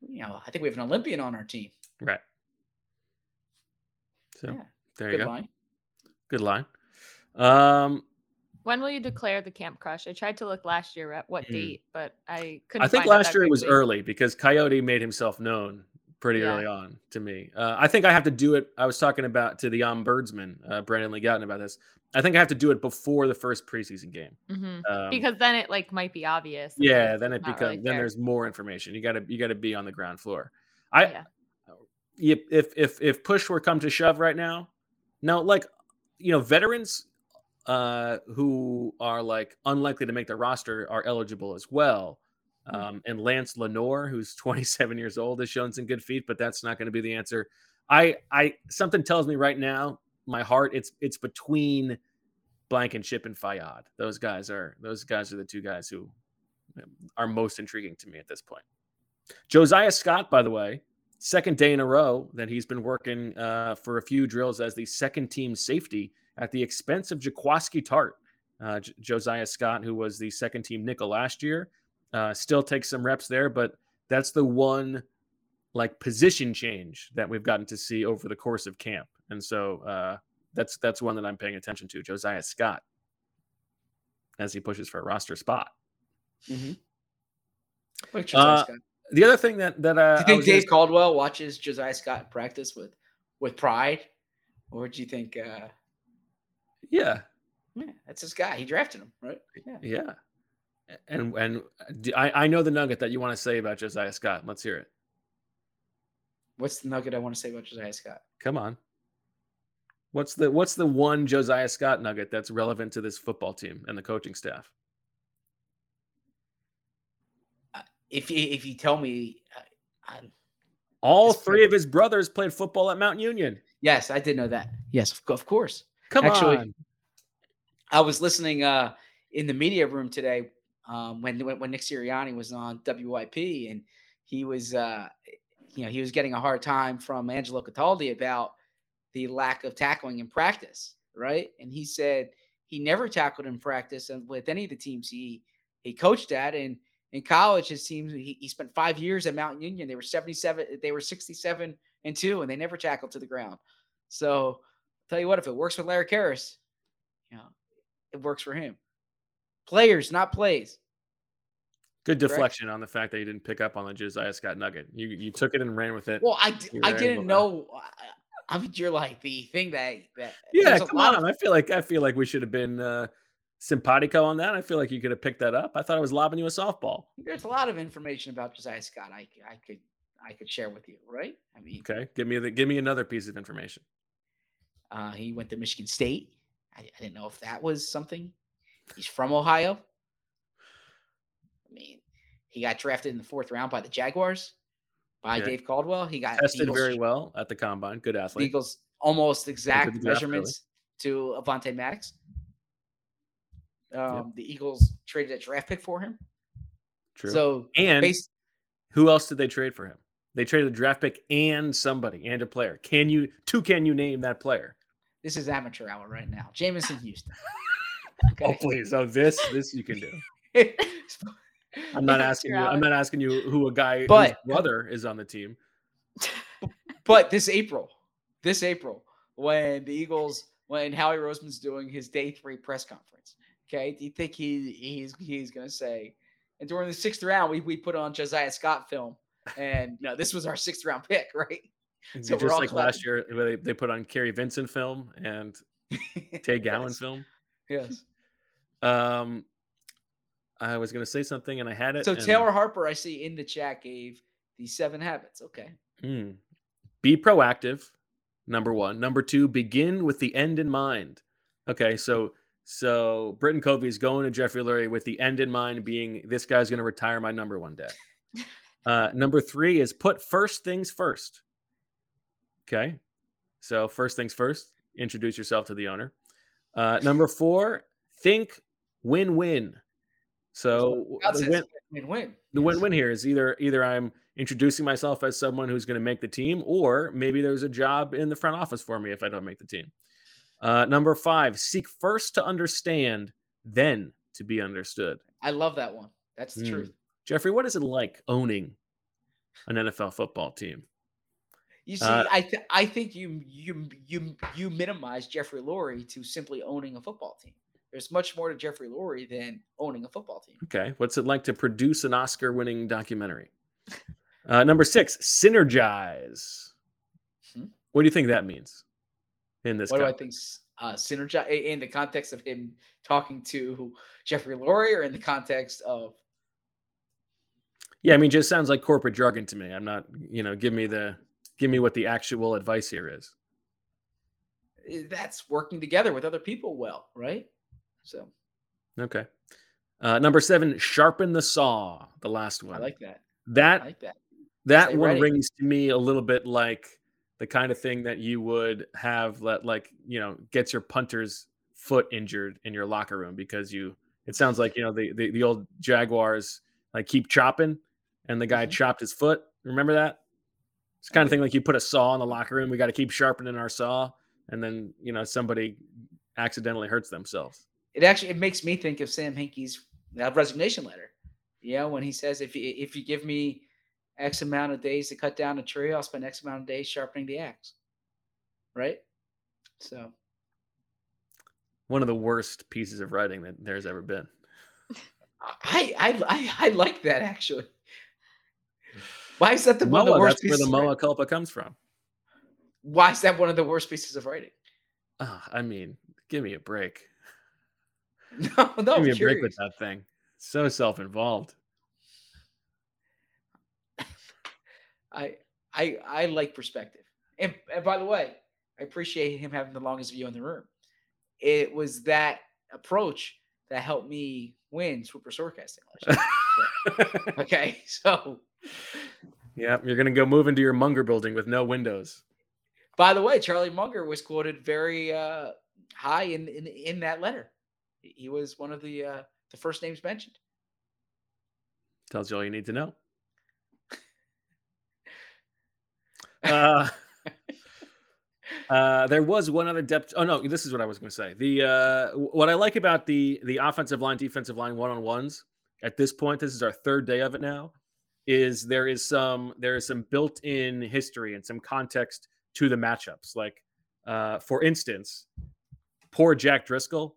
"You know, I think we have an Olympian on our team." Right. So Yeah, there good you go. line. Good line. Um, When will you declare the Camp Crush? I tried to look last year at what Hmm. date, but I couldn't. I think find last year it was early because Kayode made himself known pretty Yeah. early on to me. Uh, I think I have to do it. I was talking about to the ombudsman, uh, Brandon Lee Gowton, about this. I think I have to do it before the first preseason game. Mhm. Um, because then it like might be obvious. yeah, then it becomes really then fair. there's more information. You got to you got to be on the ground floor. I Yeah. if if if if push were come to shove right now, now like you know veterans uh who are like unlikely to make the roster are eligible as well. Hmm. Um, and Lance Lenoir, who's [LAUGHS] 27 years old, has shown some good feet, but that's not going to be the answer. I I something tells me right now, my heart it's it's between Blankenship and Fayad. Those guys are those guys are the two guys who are most intriguing to me at this point. Josiah Scott, by the way, second day in a row that he's been working uh, for a few drills as the second team safety at the expense of Jaquiski Tartt. Uh, J- Josiah Scott, who was the second team nickel last year, uh, still takes some reps there, but that's the one like position change that we've gotten to see over the course of camp. And so uh, that's that's one that I'm paying attention to. Josiah Scott as he pushes for a roster spot. Mm-hmm. Uh, the other thing that that uh, do you I think was Dave gonna- Caldwell watches Josiah Scott practice with with pride, or do you think? Uh, yeah, yeah, that's his guy. He drafted him, right? Yeah. yeah, and and I I know the nugget that you want to say about Josiah Scott. Let's hear it. What's the nugget I want to say about Josiah Scott? Come on. What's the what's the one Josiah Scott nugget that's relevant to this football team and the coaching staff? If you if you tell me, I, All three of his brothers played football at Mount Union. yes, I did know that. Yes, of, of course. Come Actually, on. I was listening uh, in the media room today um, when, when Nick Sirianni was on WIP, and he was uh, you know he was getting a hard time from Angelo Cataldi about the lack of tackling in practice, right? And he said he never tackled in practice and with any of the teams he he coached at, and in college his teams he, he spent five years at Mount Union. They were seventy seven, they were sixty seven and two, and they never tackled to the ground. So tell you what, if it works with Larry Kehres, you know, it works for him. Players, not plays. Good correct? deflection on the fact that you didn't pick up on the Josiah Scott nugget. You you took it and ran with it. Well, I, d- I didn't know. I- I mean, you're like the thing that that yeah, come on. of- I feel like I feel like we should have been uh, simpatico on that. I feel like you could have picked that up. I thought I was lobbing you a softball. there's a lot of information about Josiah Scott. I, I could I could share with you, right? I mean, Okay, give me the give me another piece of information. uh, he went to Michigan State. I, I didn't know if that was something. He's from Ohio. I mean, he got drafted in the fourth round by the Jaguars by Yeah. Dave Caldwell. He got Tested Eagles- very well at the combine. Good athlete. Eagles almost exact the draft early. measurements to Avonte Maddox. Um, The Eagles traded a draft pick for him. True. So and base, who else did they trade for him? They traded a draft pick and somebody and a player. Can you two? Can you name that player? this is amateur hour right now. Jameson Houston. [LAUGHS] [LAUGHS] Oh Okay. please! Oh this this you can do. [LAUGHS] I'm not asking you. I'm not asking you who a guy But- whose brother is on the team. [LAUGHS] but this April, this April, when the Eagles, when Howie Roseman's doing his day three press conference, okay, do you think he he's he's gonna say? And during the sixth round, we we put on Josiah Scott film, and no, this was our sixth round pick, right? So just like clapping. last year, they, they put on Kerry Vincent film and Tay Yes, film. Yes. Um, I was going to say something and I had it. So and- Taylor Harper, I see in the chat, gave the seven habits. Okay. Hmm. Be proactive. Number one. Number two. Begin with the end in mind. Okay, so so Britton Covey is going to Jeffrey Lurie with the end in mind, being this guy's going to retire my number one day. [LAUGHS] Uh, number three is put first things first. Okay, so first things first. Introduce yourself to the owner. Uh, number four, think win-win. So God the win- win-win. the win-win here is either either I'm introducing myself as someone who's going to make the team, or maybe there's a job in the front office for me if I don't make the team. Uh, number five, seek first to understand, then to be understood. I love that one. That's the Hmm. truth. Jeffrey, what is it like owning an NFL football team? You see, Uh, I th- I think you you you you minimize Jeffrey Lurie to simply owning a football team. There's much more to Jeffrey Lurie than owning a football team. Okay, what's it like to produce an Oscar-winning documentary? Uh, number six, synergize. Hmm. What do you think that means in this? what do I context? think? Uh, synergize in the context of him talking to Jeffrey Lurie, or in the context of Yeah, I mean, just sounds like corporate jargon to me. I'm not, you know, give me the give me what the actual advice here is. eh, that's working together with other people well, right? So Okay. Uh, number seven, sharpen the saw. The last one. I like that. that. I like that. that Stay one ready. rings to me a little bit like the kind of thing that you would have let, like, you know, gets your punter's foot injured in your locker room because you. It sounds like you know the the, the old Jaguars like keep chopping, and the guy Mhm. chopped his foot. Remember that? It's kind of thing like you put a saw in the locker room. We got to keep sharpening our saw, and then you know somebody accidentally hurts themselves. It actually it makes me think of Sam Hinkie's uh, resignation letter. Know, when he says, "If you if you give me X amount of days to cut down a tree, I'll spend X amount of days sharpening the axe. Right? So One of the worst pieces of writing that there's ever been. I I I, I like that actually. Why is that the one of the Moa, worst that's where the moa culpa comes from. Why is that one of the worst pieces of writing? Ah, I mean, give me a break. [LAUGHS] No, no, give I'm me a break with that thing. So self-involved. I I I like perspective. And, and by the way, I appreciate him having the longest view in the room. It was that approach that helped me win Super Swordcasting last year. [LAUGHS] [LAUGHS] So, okay, so Yeah, you're gonna go move into your Munger building with no windows. by the way, Charlie Munger was quoted very uh, high in, in in that letter. He- was one of the uh, the first names mentioned. Tells you all you need to know. [LAUGHS] Uh, uh, there was one other depth. Oh no, this is what I was going to say. The uh, what I like about the the offensive line, defensive line one on ones at this point. This is our third day of it now. Is there is some there is some built in history and some context to the matchups. Like uh, for instance, poor Jack Driscoll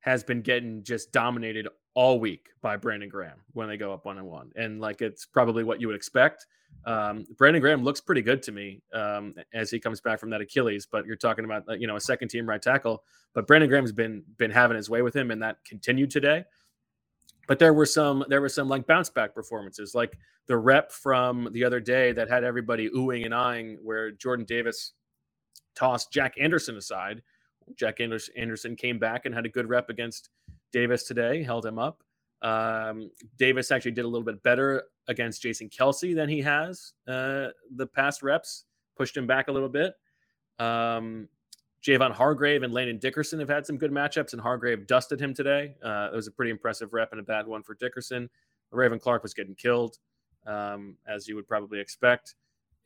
has been getting just dominated all week by Brandon Graham when they go up one and one, and like it's probably what you would expect. Um, Brandon Graham looks pretty good to me um, as he comes back from that Achilles, but you're talking about uh, you know a second team right tackle. But Brandon Graham's been been having his way with him, and that continued today. But there were some there were some like bounce back performances, like the rep from the other day that had everybody oohing and eyeing, where Jordan Davis tossed Jack Anderson aside. Jack Anderson came back and had a good rep against Davis today, held him up. Um, Davis actually did a little bit better against Jason Kelce than he has uh, the past reps, pushed him back a little bit. Um, Javon Hargrave and Landon Dickerson have had some good matchups, and Hargrave dusted him today. Uh, it was a pretty impressive rep and a bad one for Dickerson. Raven Clark was getting killed, um, as you would probably expect.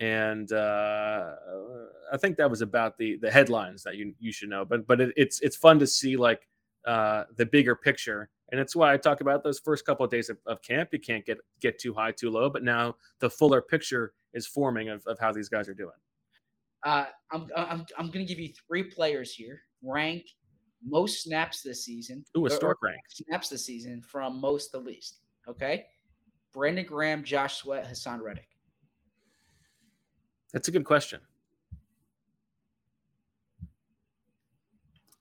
And uh, I think that was about the the headlines that you you should know. But but it, it's it's fun to see like uh, the bigger picture, and it's why I talk about those first couple of days of, of camp. You can't get get too high, too low. But now the fuller picture is forming of, of how these guys are doing. Uh, I'm I'm I'm going to give you three players here. Rank most snaps this season. Ooh, a or- or stork rank. snaps this season from most to least. Okay, Brandon Graham, Josh Sweat, Haason Reddick. That's a good question.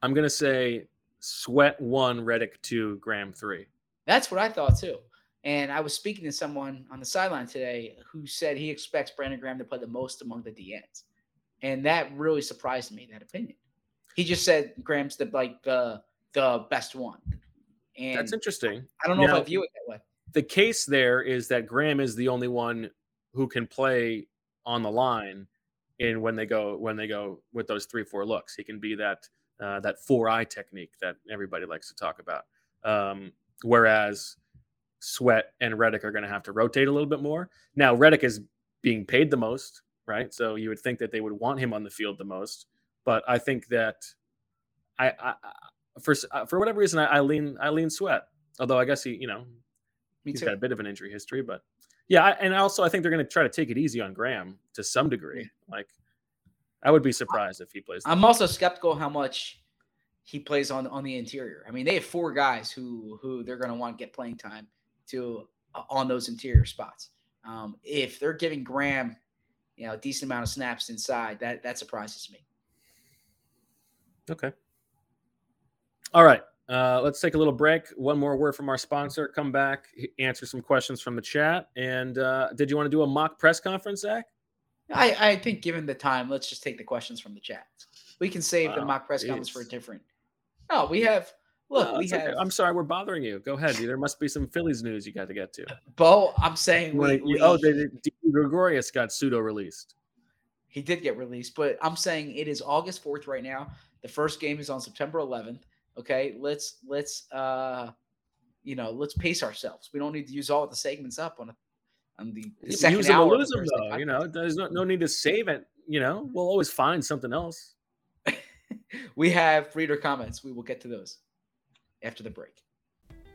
I'm gonna say Sweat one, Reddick two, Graham three. That's what I thought too. And I was speaking to someone on the sideline today who said he expects Brandon Graham to play the most among the DNs, and that really surprised me. That opinion. He just said Graham's the like the the best one. And That's interesting. I don't know Now, if I view it that way. the case there is that Graham is the only one who can play on the line in when they go when they go with those three four looks. He can be that uh, that four eye technique that everybody likes to talk about. Um, whereas Sweat and Reddick are going to have to rotate a little bit more. Now Reddick is being paid the most, right? So you would think that they would want him on the field the most. But I think that I, I for uh, for whatever reason I, I lean I lean Sweat. Although I guess he you know Me he's too. got a bit of an injury history, but yeah, I, and also I think they're going to try to take it easy on Graham to some degree. Like, I would be surprised if he plays. I'm also skeptical how much he plays on on the interior. I mean, they have four guys who who they're going to want to get playing time to uh, on those interior spots. Um, if they're giving Graham, you know, a decent amount of snaps inside, that that surprises me. Okay. All right. Uh, let's take a little break. One more word from our sponsor. Come back, answer some questions from the chat. And uh, did you want to do a mock press conference, Zach? I I think given the time, let's just take the questions from the chat. We can save the mock press conference for a different. Oh, we have. Look, No, we it's okay. have. I'm sorry, we're bothering you. Go ahead. There must be some Phillies news you got to get to. Bo, I'm saying we, you- we- oh, they, they, D. Gregorius got pseudo released. He did get released, but I'm saying it is August 4th right now. The first game is on September 11th. Okay, let's let's uh you know let's pace ourselves. We don't need to use all the segments up on a, on the, the second use them hour. lose them, though. You know, there's no, no need to save it. You know, we'll always find something else. [LAUGHS] we have reader comments. We will get to those after the break.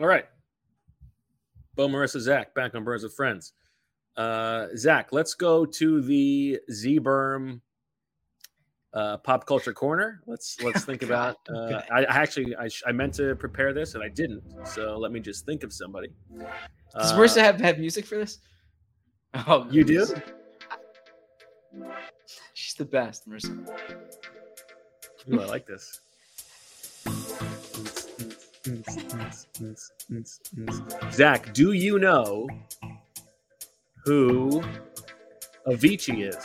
All right. Bo, Marissa, Zach, back on Birds with Friends. Uh, Zach, let's go to the Z Berm uh, pop culture corner. Let's let's think [LAUGHS] about. Uh, I, I actually I, I meant to prepare this and I didn't. So let me just think of somebody. Does Uh, Marissa have, have music for this? Oh, You do? She's the best, Marissa. Ooh, I like this. [LAUGHS] Zach, do you know who Avicii is?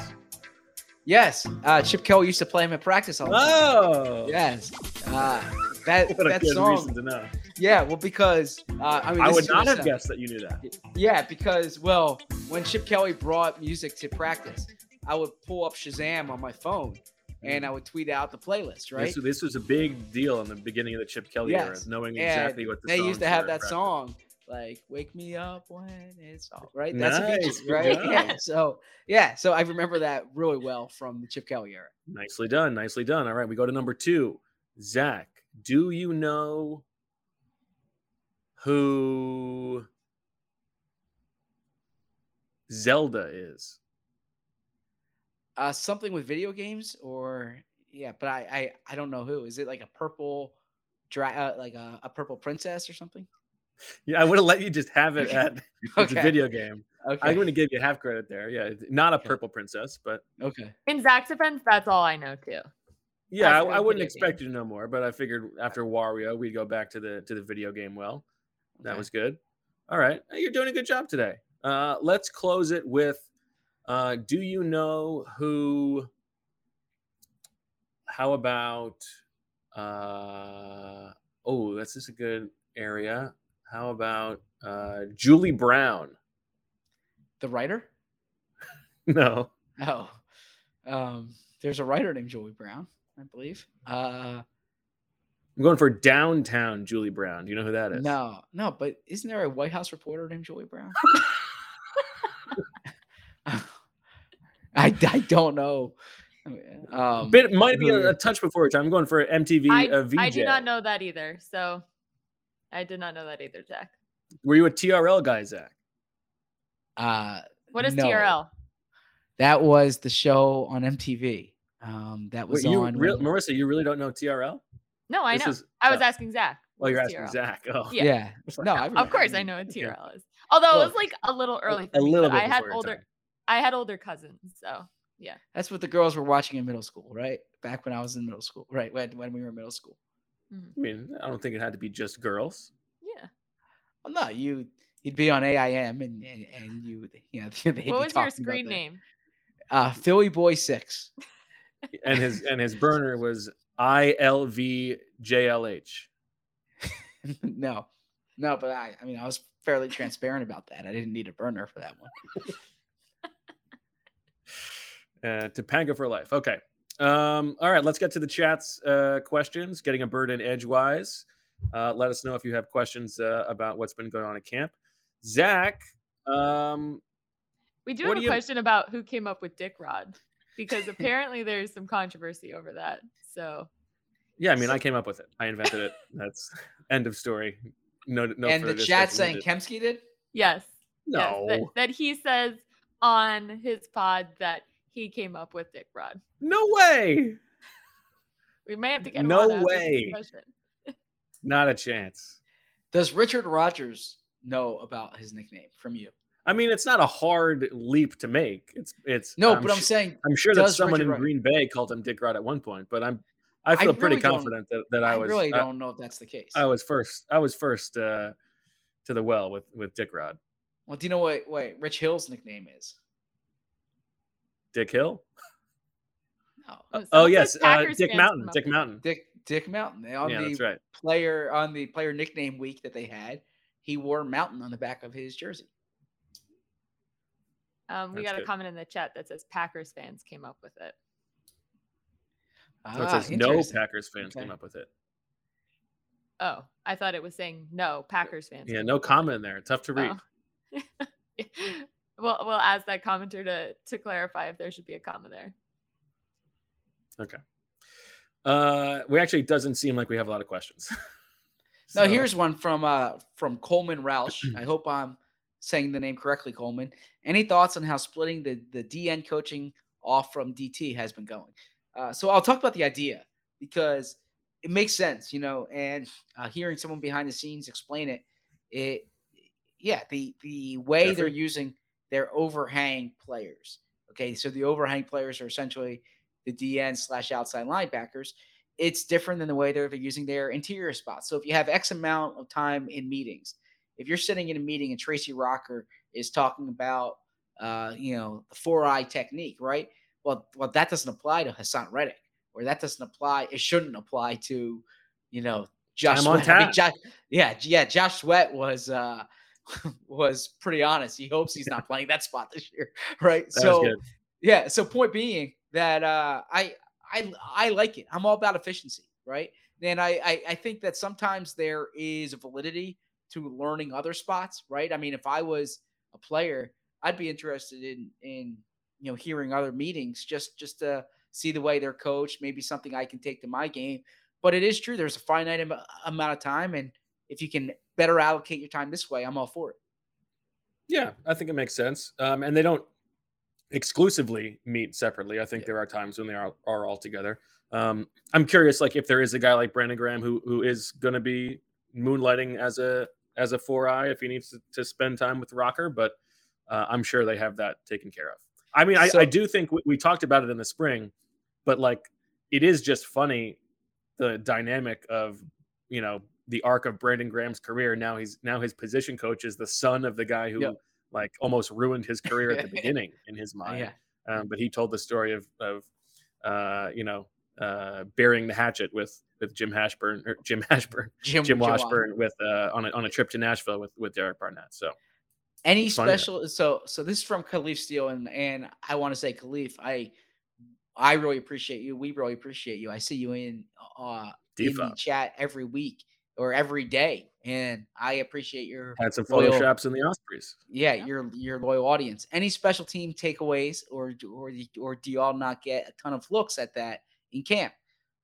Yes, uh, Chip Kelly used to play him at practice all the time. Oh, Yes, uh, that What that song. reason to know. Yeah, well, because uh, I mean, I would not have sound- guessed that you knew that. Yeah, because well, when Chip Kelly brought music to practice, I would pull up Shazam on my phone and mm-hmm. I would tweet out the playlist, right? This, this was a big deal in the beginning of the Chip Kelly era, knowing And exactly what the they used to have that in song like "Wake Me Up When It's All Right." That's Nice, good right? [LAUGHS] Yeah. So yeah, so I remember that really well from the Chip Kelly era. Nicely done. Nicely done. All right, we go to number two. Zach, do you know who Zelda is? Uh, something with video games, or yeah, but I I, I don't know who. Is it like a purple, dra- uh, like a, a purple princess or something? Yeah, I would have let you just have it at [LAUGHS] it's a video game. Okay. I'm going to give you half credit there. Yeah, not a Okay. purple princess, but Okay. In Zach's defense, that's all I know too. yeah, I, I, a I wouldn't video expect you to know more. But I figured after Wario, we'd go back to the to the video game. Well, that Okay. was good. All right, you're doing a good job today. Uh, let's close it with uh, Do you know who? How about? Uh, oh, that's just a good area. How about uh, Julie Brown? the writer. [LAUGHS] No, Oh, um, there's a writer named Julie Brown, I believe. Uh, I'm going for downtown Julie Brown. Do you know who that is? no, no, but isn't there a White House reporter named Julie Brown? [LAUGHS] I I I don't know. Um, Bit might be a, a touch before your time. I'm going for MTV I, uh, VJ. I do not know that either. So I did not know that either, Zach. Were you a TRL guy, Zach? uh, What is no. TRL? That was the show on MTV. Um, that was Wait, you, on. real, when- Marissa, you really don't know TRL? No, I This know. is- I was oh. asking Zach. Well, you're asking TRL? Zach. Oh, Yeah. yeah. like, No, I Of course, I know what TRL is. Although it was like a little early. a For me, little bit I had older. time. I had older cousins, so yeah. That's what the girls were watching in middle school, right? Back when I was in middle school, right? When when we were in middle school. mhm. I mean, I don't think it had to be just girls. yeah. Well, no, you you'd be on AIM and and, and you you know [LAUGHS] they'd be What was your screen that. name? Uh, Philly Boy Six. [LAUGHS] And his and his burner was I L V J L H. [LAUGHS] no, no, but I I mean I was fairly transparent about that. I didn't need a burner for that one. Uh, Topanga for life. Okay. Um, all right, let's get to the chat's uh, questions. Getting a bird in edgewise. Uh, let us know if you have questions uh, about what's been going on at camp. Zach, um, We do What have do a you- question about who came up with Dick Rod because apparently there's some controversy over that. So yeah, I mean, I came up with it. I invented it. That's [LAUGHS] end of story. No, no. and the chat saying needed. Kempski did. yes, yes, no, that, that he says on his pod that he came up with Dick Rod. no way, We may have to get No on after this way. [LAUGHS] not a chance. Does Richard Rodgers know about his nickname from you? I mean, it's not a hard leap to make. It's it's No, I'm but I'm su- saying I'm sure that someone Richard in Rod- Green Bay called him Dick Rod at one point, but I'm I feel pretty really confident that, that I I was really I- don't know if that's the case. I, was first I was first uh, to the well with with Dick Rod. well, do you know what what Rich Hill's nickname is? Dick Hill? No, Uh, oh yes, uh, Dick Mountain. Dick Mountain. Dick Dick Mountain on Yeah, the that's right. player on the player nickname week that they had. He wore Mountain on the back of his jersey. Um, we That's got a comment in the chat that says Packers fans came up with it. So it Ah, says no. Packers fans came up with it. Oh, I thought it was saying no Packers fans. Yeah, came no up with it. comment in there. Tough to read. Oh. [LAUGHS] well, we'll ask that commenter to to clarify if there should be a comma there. Okay. Uh, we actually doesn't seem like we have a lot of questions. [LAUGHS] No, So- here's one from uh from Coleman Roush. [CLEARS THROAT] I hope I'm saying the name correctly, Coleman. Any thoughts on how splitting the the DN coaching off from DT has been going? Uh, so I'll talk about the idea because it makes sense, you know, and uh, hearing someone behind the scenes explain it, it yeah, the the way they're using their overhang players. Okay, so the overhang players are essentially the DN slash outside linebackers it's different than the way they're, they're using their interior spots. So if you have X amount of time in meetings, if you're sitting in a meeting and Tracy Rocker is talking about, uh, you know, the four eye technique, right? Well, well, that doesn't apply to Haason Reddick, or that doesn't apply. It shouldn't apply to, you know, Josh. Sweat. I mean. Josh, yeah, yeah. Josh Sweat was uh, [LAUGHS] was pretty honest. He hopes he's not playing that spot this year, [LAUGHS] right? That so yeah. So point being that uh, I I I like it. I'm all about efficiency, right? And I, I I think that sometimes there is validity to learning other spots, right? I mean, if I was a player, I'd be interested in in you know hearing other meetings just just to see the way they're coached, maybe something I can take to my game. But it is true. There's a finite am- amount of time, and if you can better allocate your time this way, I'm all for it. Yeah, I think it makes sense. Um, and they don't exclusively meet separately. I think Yeah. there are times when they are, are all together. Um, I'm curious, like if there is a guy like Brandon Graham who who is going to be moonlighting as a as a four eye if he needs to, to spend time with Rocker, but uh, I'm sure they have that taken care of. I mean, I, So- I do think we, we talked about it in the spring, but like it is just funny the dynamic of you know the arc of Brandon Graham's career. Now he's now his position coach is the son of the guy who Yep. like almost ruined his career at the [LAUGHS] beginning in his mind. Yeah. Um, but he told the story of of uh, you know uh, burying the hatchet with with Jim Hashburn or Jim Hashburn Jim, Jim Jim Washburn with uh, on a on a trip to Nashville with with Derek Barnett. So Any It's funny though. special? So so this is from Khalif Steele, and and I want to say Khalif, I I really appreciate you. We really appreciate you. I see you in uh in the chat every week or every day, and I appreciate your had some loyal- photoshops in the Ospreys. yeah your your loyal audience. Any special team takeaways, or do- or or do y'all not get a ton of looks at that in camp?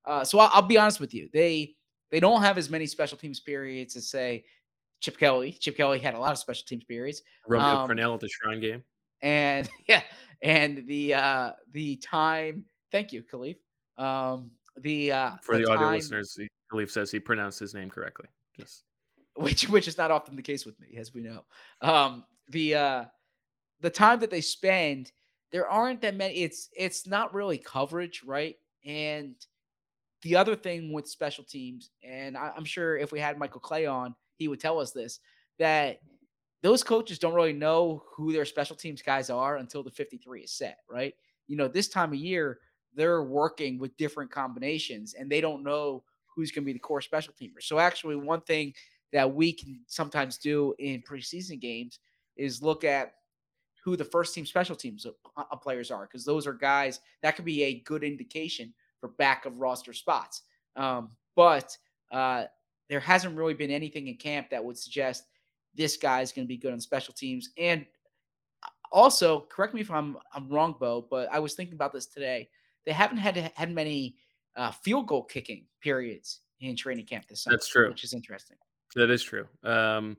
Uh, so I'll, I'll be honest with you, they they don't have as many special teams periods as say Chip Kelly. Chip Kelly had a lot of special teams periods. Romeo Um, Cornell at the Shrine Game. and [LAUGHS] yeah, and the uh the time. Thank you, Khalif. Um, the uh For the, audio time, listeners, he, Khalif says he pronounced his name correctly. Just which which is not often the case with me, as we know. Um, the uh the time that they spend, there aren't that many. It's it's not really coverage, right? And the other thing with special teams, and I, I'm sure if we had Michael Clay on, he would tell us this that those coaches don't really know who their special teams guys are until the 53 is set, right? You know, this time of year, they're working with different combinations and they don't know who's going to be the core special teamer. So, actually, one thing that we can sometimes do in preseason games is look at who the first team special teams uh, players are, because those are guys that could be a good indication for back of roster spots. Um, but uh, there hasn't really been anything in camp that would suggest this guy is going to be good on special teams. And also, correct me if I'm I'm wrong, Bo, but I was thinking about this today. They haven't had had many uh, field goal kicking periods in training camp this summer. That's true. which is interesting. That is true. Um,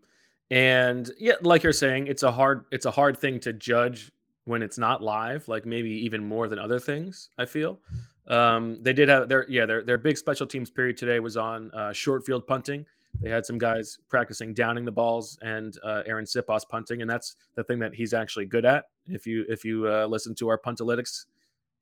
and yeah, like you're saying, it's a hard it's a hard thing to judge when it's not live. Like maybe even more than other things. I feel um, they did have their yeah their their big special teams period today was on uh, short field punting. They had some guys practicing downing the balls and uh, Arryn Siposs punting, and that's the thing that he's actually good at. If you if you uh, listen to our puntalytics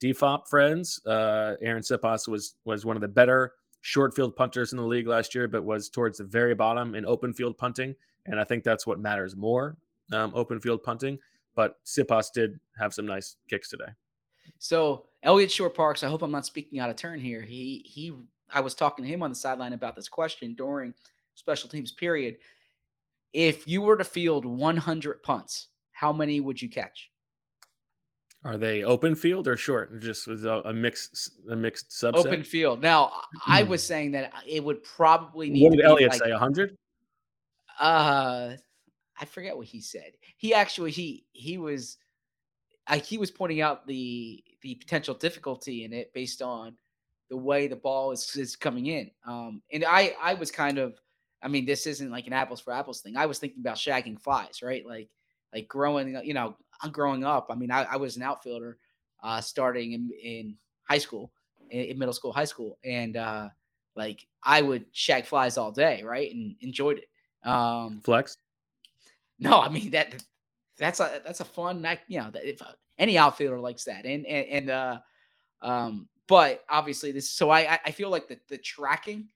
DFOP friends, uh, Arryn Siposs was was one of the better short field punters in the league last year, but was towards the very bottom in open field punting. And I think that's what matters more, um, open field punting. But Siposs did have some nice kicks today. So Eliot Shorr-Parks, I hope I'm not speaking out of turn here. He he I was talking to him on the sideline about this question during special teams period. If you were to field 100 punts, how many would you catch? Are they open field or short? Just was a, a mixed a mixed subset. Open field. Now, I was saying that it would probably need What did Eliot like, say? hundred? Uh, I forget what he said. He actually he he was, I, he was pointing out the the potential difficulty in it based on the way the ball is is coming in. Um, and I I was kind of, I mean, this isn't like an apples for apples thing. I was thinking about shagging flies, right? Like like growing, you know, growing up. I mean, I, I was an outfielder, uh, starting in in high school, in, in middle school, high school, and uh, like I would shag flies all day, right, and enjoyed it. Um, Flex. no, I mean that that's a that's a fun. You know, that if uh, any outfielder likes that, and and, and uh, um, but obviously this. So I I- feel like the the tracking,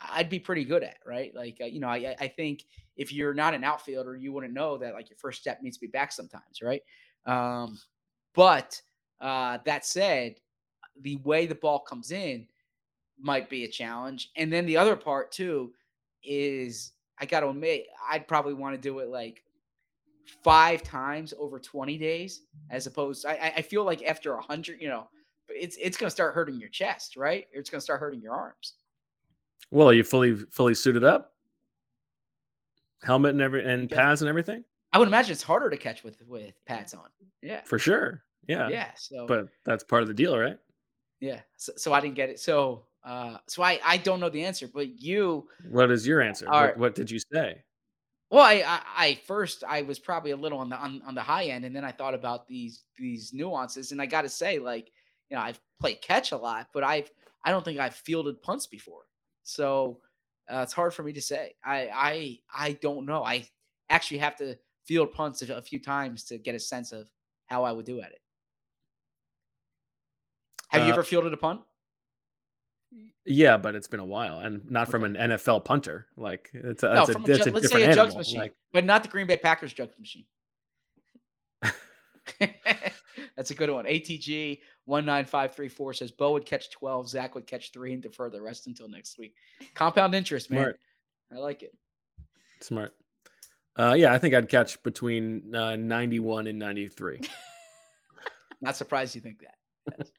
I'd be pretty good at, right? Like uh, you know, I- I think if you're not an outfielder, you wouldn't know that like your first step needs to be back sometimes, right? Um, but uh, that said, the way the ball comes in might be a challenge, and then the other part too is I got to admit I'd probably want to do it like five times over 20 days as opposed I, I- feel like after a hundred you know it's it's gonna start hurting your chest right it's gonna start hurting your arms Well, are you fully fully suited up? Helmet and every and Yeah. pads and everything i would imagine it's harder to catch with with pads on yeah for sure. Yeah. yeah so But that's part of the deal, right? yeah so, so i didn't get it so uh so i i don't know the answer but you What is your answer? All What, what did you say? Well, I, I, I first I was probably a little on the on, on the high end, and then I thought about these these nuances, and I got to say, like, you know, I've played catch a lot, but I've I don't think I've fielded punts before, so uh, it's hard for me to say. I I I don't know. I actually have to field punts a, a few times to get a sense of how I would do at it. Have you Uh, ever fielded a punt? Yeah, but it's been a while, and not from an NFL punter. Like it's a, No, that's a, a ju- a let's say a jugs machine, Like, but not the Green Bay Packers jugs machine. [LAUGHS] [LAUGHS] That's a good one. ATG one nine five three four says Bo would catch twelve, Zach would catch three, and defer the rest until next week. Compound interest, man. Smart. I like it. smart. Uh, yeah, I think I'd catch between uh, 91 and 93. [LAUGHS] Not surprised you think that. [LAUGHS]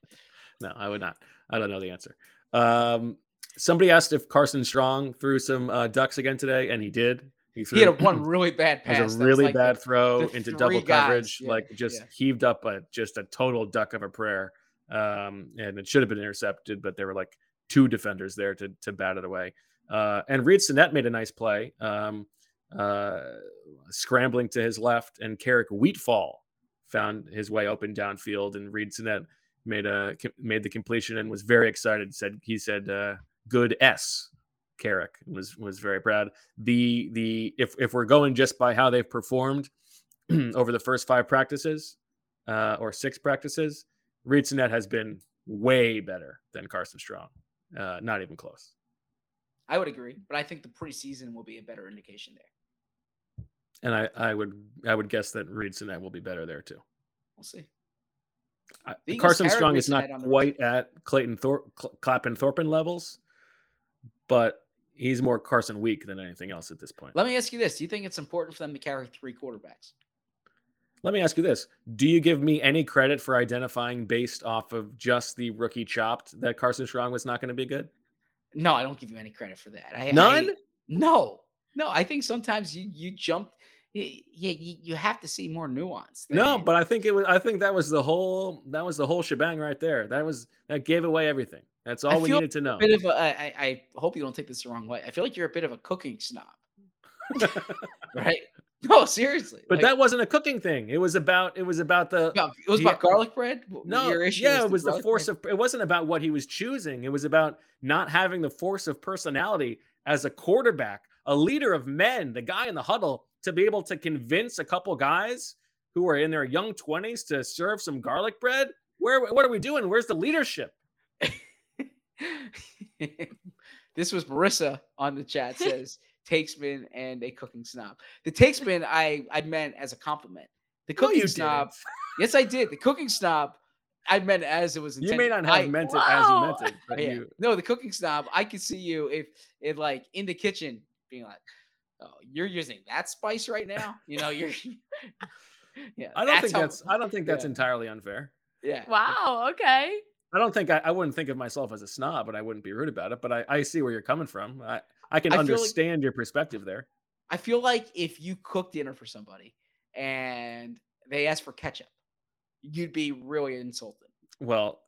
No, I would not. I don't know the answer. Um, somebody asked if Carson Strong threw some uh, ducks again today, and he did. He, He had one really bad [CLEARS THROAT] pass. was a really like the- bad throw the into double guys. coverage, Yeah, like just yeah. heaved up a just a total duck of a prayer. Um, and it should have been intercepted, but there were like two defenders there to to bat it away. Uh, and Reid Sinnett made a nice play, um, uh, scrambling to his left, and Keric Wheatfall found his way open downfield, and Reid Sinnett made a made the completion and was very excited. Said he said, uh, "Good S." Keric was was very proud. The the if if we're going just by how they've performed [CLEARS THROAT] over the first five practices uh, or six practices, Reid Sinnett has been way better than Carson Strong. Uh, not even close. I would agree, but I think the preseason will be a better indication there. And I, I would I would guess that Reid Sinnett will be better there too. We'll see. I, Carson Strong is not Sinnett on the- quite at Clayton Thor- Cl- Clappin Thorpen levels, but he's more Carson weak than anything else at this point. Let me ask you this: Do you think it's important for them to carry three quarterbacks? Let me ask you this: Do you give me any credit for identifying based off of just the rookie chopped that Carson Strong was not going to be good? No, I don't give you any credit for that. I, None? I- no, no. I think sometimes you you jump. Yeah, you, you have to see more nuance. No, but I think it was. I think that was the whole. That was the whole shebang right there. That was that gave away everything. That's all I we needed to know. a bit of a, I, I hope you don't take this the wrong way. I feel like you're a bit of a cooking snob, [LAUGHS] [LAUGHS] right? No, seriously. But like, that wasn't a cooking thing. It was about. It was about the. it was yeah. about garlic bread. No, yeah, it was the garlic force bread? of. It wasn't about what he was choosing. It was about not having the force of personality as a quarterback, a leader of men, the guy in the huddle, to be able to convince a couple guys who are in their young twenties to serve some garlic bread. Where? What are we doing? Where's the leadership? [LAUGHS] this was Marissa on the chat says takesman and a cooking snob. The takesman I I meant as a compliment. The No, cooking you snob. [LAUGHS] Yes, I did. The cooking snob. I meant as it was intended. You may not have I- meant it as you meant it, but [LAUGHS] yeah. you No, the cooking snob. I could see you if if like in the kitchen being like, "Oh, you're using that spice right now." You know, you're. [LAUGHS] [LAUGHS] yeah, I don't think how- that's I don't think that's yeah. entirely unfair. Yeah. Wow. Okay. I don't think I, I wouldn't think of myself as a snob, but I wouldn't be rude about it. But I, I see where you're coming from. I, I can I feel like- understand your perspective there. I feel like if you cook dinner for somebody and they ask for ketchup, you'd be really insulted. Well,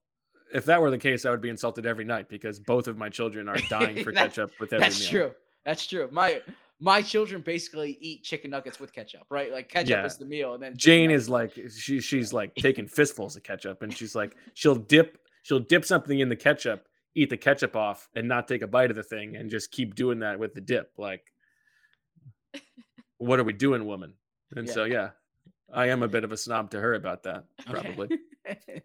if that were the case, I would be insulted every night because both of my children are [LAUGHS] dying for That's- ketchup with every That's meal. That's true. That's true. My my children basically eat chicken nuggets with ketchup, right? Like ketchup Yeah. is the meal, and then Jane is like she she's like taking fistfuls of ketchup, and she's like [LAUGHS] she'll dip she'll dip something in the ketchup, eat the ketchup off, and not take a bite of the thing, and just keep doing that with the dip. Like, what are we doing, woman? And Yeah. so yeah, I am a bit of a snob to her about that, Okay. probably. [LAUGHS]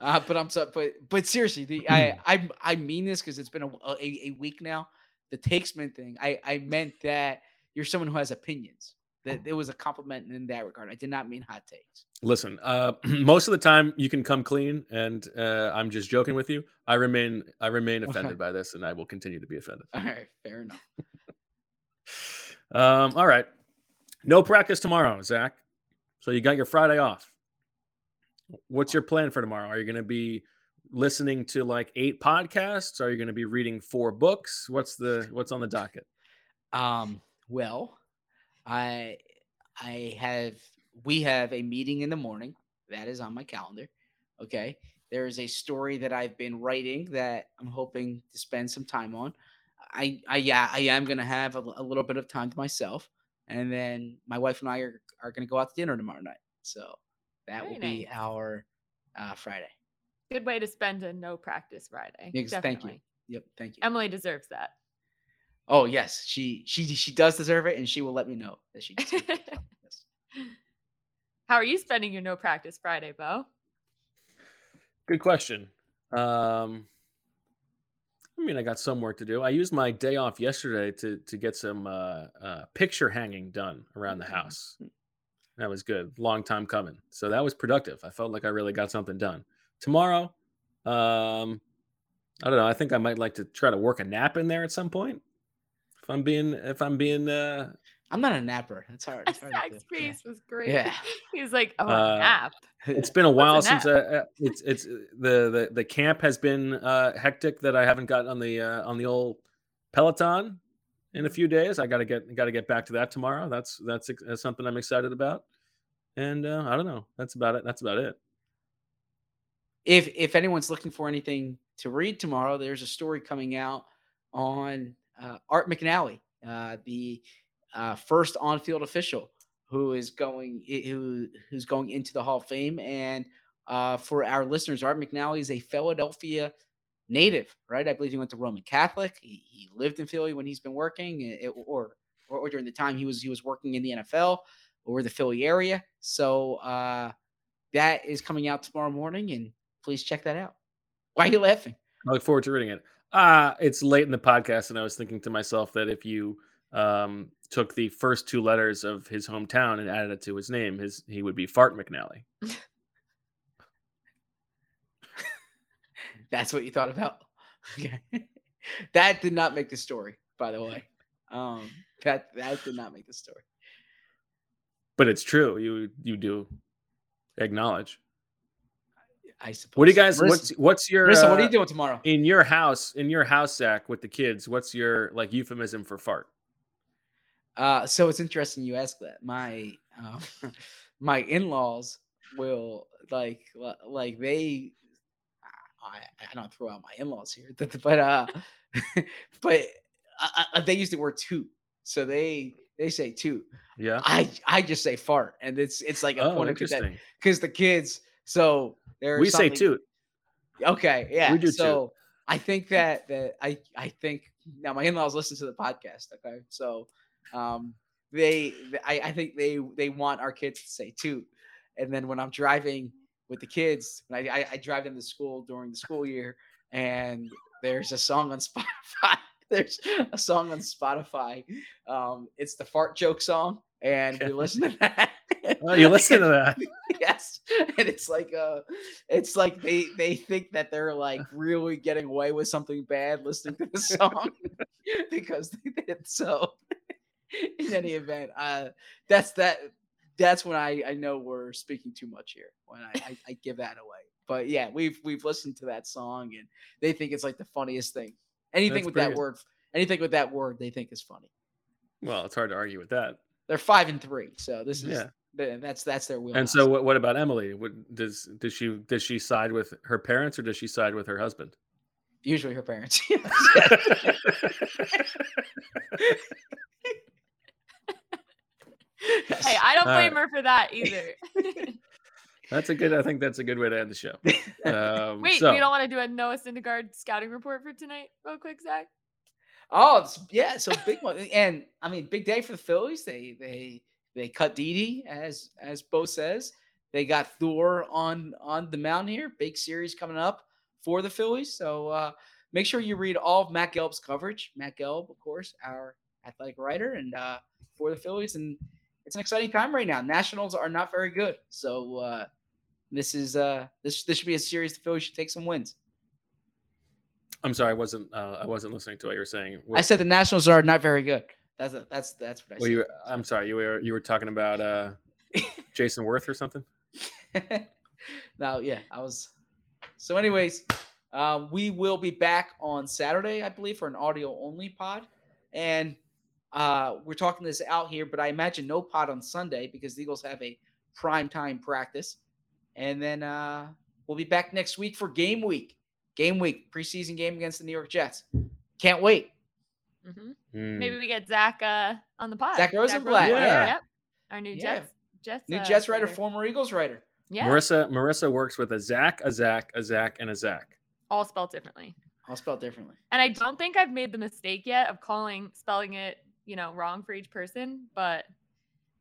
uh, but I'm so, but but seriously, the [CLEARS THROAT] I I I mean this because it's been a, a a week now. The takesman thing, I I meant that you're someone who has opinions. That it was a compliment in that regard. I did not mean hot takes. Listen, uh, [CLEARS THROAT] most of the time you can come clean, and uh, I'm just joking with you. I remain I remain offended by this, and I will continue to be offended. All right, fair enough. [LAUGHS] Um, all right. No practice tomorrow, Zach. So you got your Friday off. What's your plan for tomorrow? Are you going to be listening to like eight podcasts? Are you going to be reading four books? What's the what's on the docket? Um, well, I I have we have a meeting in the morning. That is on my calendar. Okay. There is a story that I've been writing that I'm hoping to spend some time on. I I yeah, I am gonna have a little bit of time to myself. And then my wife and I are, are gonna go out to dinner tomorrow night. So that will Very be our uh, Friday. Good way to spend a no practice Friday. Yes, thank you. Yep, thank you. Emily deserves that. oh yes, she she she does deserve it, and she will let me know that she [LAUGHS] deserves yes. How are you spending your no practice Friday, Bo? Good question. Um, I mean, I got some work to do. I used my day off yesterday to to get some uh, uh, picture hanging done around the house. That was good. Long time coming. So that was productive. I felt like I really got something done. Tomorrow, um, I don't know. I think I might like to try to work a nap in there at some point. If I'm being, if I'm being, uh, I'm not a napper. That's hard. It's [LAUGHS] hard to Zach's do. Yeah. face was great. Yeah. [LAUGHS] He's like, oh, Uh, nap. it's been a while a since uh, uh, it's it's uh, the the the camp has been uh, hectic that I haven't gotten on the uh, on the old Peloton in a few days. I got to get got to get back to that tomorrow. That's that's, ex- that's something I'm excited about. And uh, I don't know. That's about it. That's about it. If if anyone's looking for anything to read tomorrow, there's a story coming out on uh, Art McNally, uh, the uh, first on-field official who is going who who's going into the Hall of Fame. And uh, for our listeners, Art McNally is a Philadelphia native, right? I believe he went to Roman Catholic. He, he lived in Philly when he's been working, eh, or, or or during the time he was he was working in the NFL or the Philly area. So uh, that is coming out tomorrow morning, and please check that out. Why are you laughing? I look forward to reading it. Uh, it's late in the podcast, and I was thinking to myself that if you um, took the first two letters of his hometown and added it to his name, his he would be Fart McNally. [LAUGHS] That's what you thought about. Okay, [LAUGHS] that did not make the story, by the way. Um, that that did not make the story. But it's true. You you do acknowledge. I suppose. What do you guys? Marissa, What's what's your? Marissa, what are uh, you doing tomorrow? in your house? In your house, Zach, with the kids, what's your like euphemism for fart? Uh, so it's interesting you ask that. My um, [LAUGHS] my in-laws will like like they. I, I don't throw out my in-laws here, [LAUGHS] but uh, [LAUGHS] but uh, uh, they use the word toot, so they they say toot. Yeah. I I just say fart, and it's it's like a Oh, point of interesting. because the kids. So there's We say two. Okay, yeah. We do too. so I think that that I I think now my in-laws listen to the podcast. Okay, so um they I, I think they they want our kids to say toot, and then when I'm driving with the kids, when I, I I drive them to school during the school year, and there's a song on [LAUGHS] Spotify. There's a song on Spotify. Um, it's the fart joke song, and we listen to that. Oh, you listen to [LAUGHS] that. [LAUGHS] yes, and it's like uh, it's like they they think that they're like [LAUGHS] really getting away with something bad listening to the song [LAUGHS] because they did so. In any event, uh, that's that. That's when I I know we're speaking too much here when I I, I give that away. But yeah, we've we've listened to that song and they think it's like the funniest thing. Anything That's with that good. word, anything with that word, they think is funny. Well, it's hard to argue with that. They're five and three, so this is Yeah. Th- that's that's their wheel. And so, what, what about Emily? What, does does she does she side with her parents or does she side with her husband? usually her parents. [LAUGHS] Hey, I don't blame right. her for that either. [LAUGHS] That's a good. I think that's a good way to end the show. [LAUGHS] Um, Wait, so, we don't want to do a Noah Syndergaard scouting report for tonight, real quick, Zach. Oh, it's, yeah, so big one, and I mean, big day for the Phillies. They they they cut Didi, as as Bo says. They got Thor on on the mound here. Big series coming up for the Phillies. So uh, make sure you read all of Matt Gelb's coverage. Matt Gelb, of course, our athletic writer, and uh, for the Phillies, and it's an exciting time right now. Nationals are not very good, so uh, this is uh this this should be a series the Phillies should take some wins. I'm sorry, I wasn't. Uh, I wasn't listening to what you were saying. I said the Nationals are not very good. That's a, that's that's what I Well, said. you. I'm sorry. You were you were talking about uh, Jayson Werth or something. [LAUGHS] no, yeah, I was. So, anyways, um, we will be back on Saturday, I believe, for an audio only pod, and uh, we're talking this out here, but I imagine no pod on Sunday because the Eagles have a prime time practice, and then uh, we'll be back next week for game week. Game week preseason game against the New York Jets. Can't wait. Hmm Hmm. Maybe we get Zach uh, on the pod. Zack Rosenblatt, yeah. Yep. Our new Yeah. Jets. Jets. New uh, Jets writer, writer. former Eagles writer. Yeah. Marissa Marissa works with a Zach, a Zach, a Zach, and a Zach. All spelled differently. I'll spell differently. And I don't think I've made the mistake yet of calling spelling it, you know, wrong for each person, but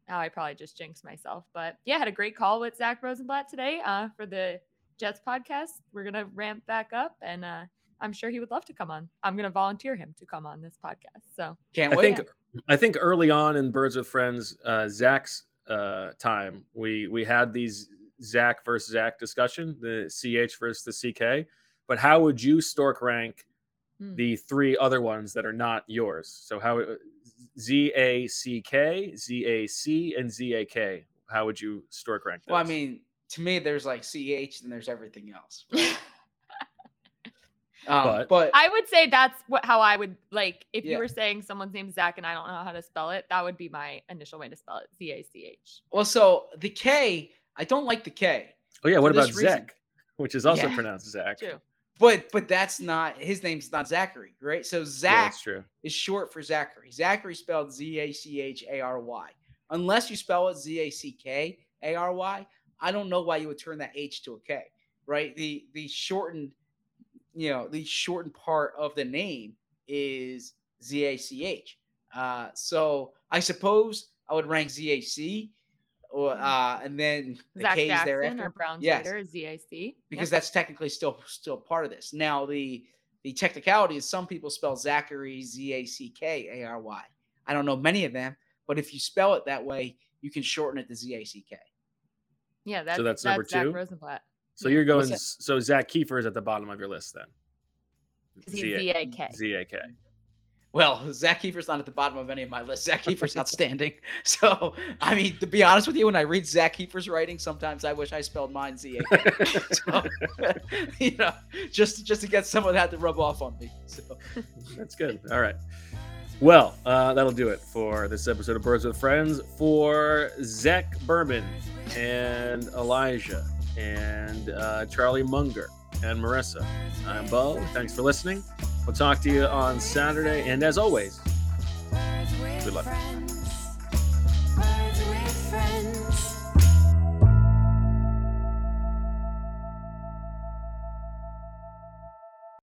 now I probably just jinxed myself. But yeah, had a great call with Zack Rosenblatt today uh, for the Jets podcast. We're gonna ramp back up, and uh, I'm sure he would love to come on. I'm gonna volunteer him to come on this podcast. So Can't wait. I wait. think I think early on in Birds with Friends, uh, Zach's uh, time, we we had these Zach versus Zach discussion, the CH versus the CK. But how would you stork rank Hmm. the three other ones that are not yours? So how Z A C K, Z A C, and Z A K. How would you stork rank? Well, I mean, to me, there's like CH and there's everything else. [LAUGHS] right? Um, But- but, I would say that's what how I would like if Yeah. you were saying someone's name is Zach and I don't know how to spell it. That would be my initial way to spell it. Z A C H. well, so the K, I don't like the K, oh yeah, what about reason. Zach, which is also Yeah. pronounced Zach? True. but but that's not his name's not Zachary, right? So Zach that's true. is short for Zachary. Zachary spelled Z A C H A R Y. Unless you spell it Z A C K A R Y, I don't know why you would turn that H to a K, right? The the shortened, you know, the shortened part of the name is Z A C H. Uh, so I suppose I would rank Z A C, or uh, and then the Zach K's Jackson thereafter or Brown's Yes later is Z A C. because that's technically still still part of this. Now the the technicality is some people spell Zachary Z A C K A R Y. I don't know many of them, but if you spell it that way, you can shorten it to Z A C K. Yeah, that's that's number Zach two? Rosenblatt. So you're going. What's that? s- So Zak Keefer is at the bottom of your list then. 'Cause He's Z A K. Z A K. Well, Zak Keefer's not at the bottom of any of my lists. Zak Keefer's outstanding. [LAUGHS] So, I mean, to be honest with you, when I read Zak Keefer's writing, sometimes I wish I spelled mine Z A K. [LAUGHS] So, [LAUGHS] you know, just just to get some of that to rub off on me. So, That's good. All right. Well, uh, that'll do it for this episode of Birds with Friends. For Zach Berman and Elijah and uh, Charlie Munger and Marissa, I'm Bo. Thanks for listening. We'll talk to you on Saturday. And as always, Good luck.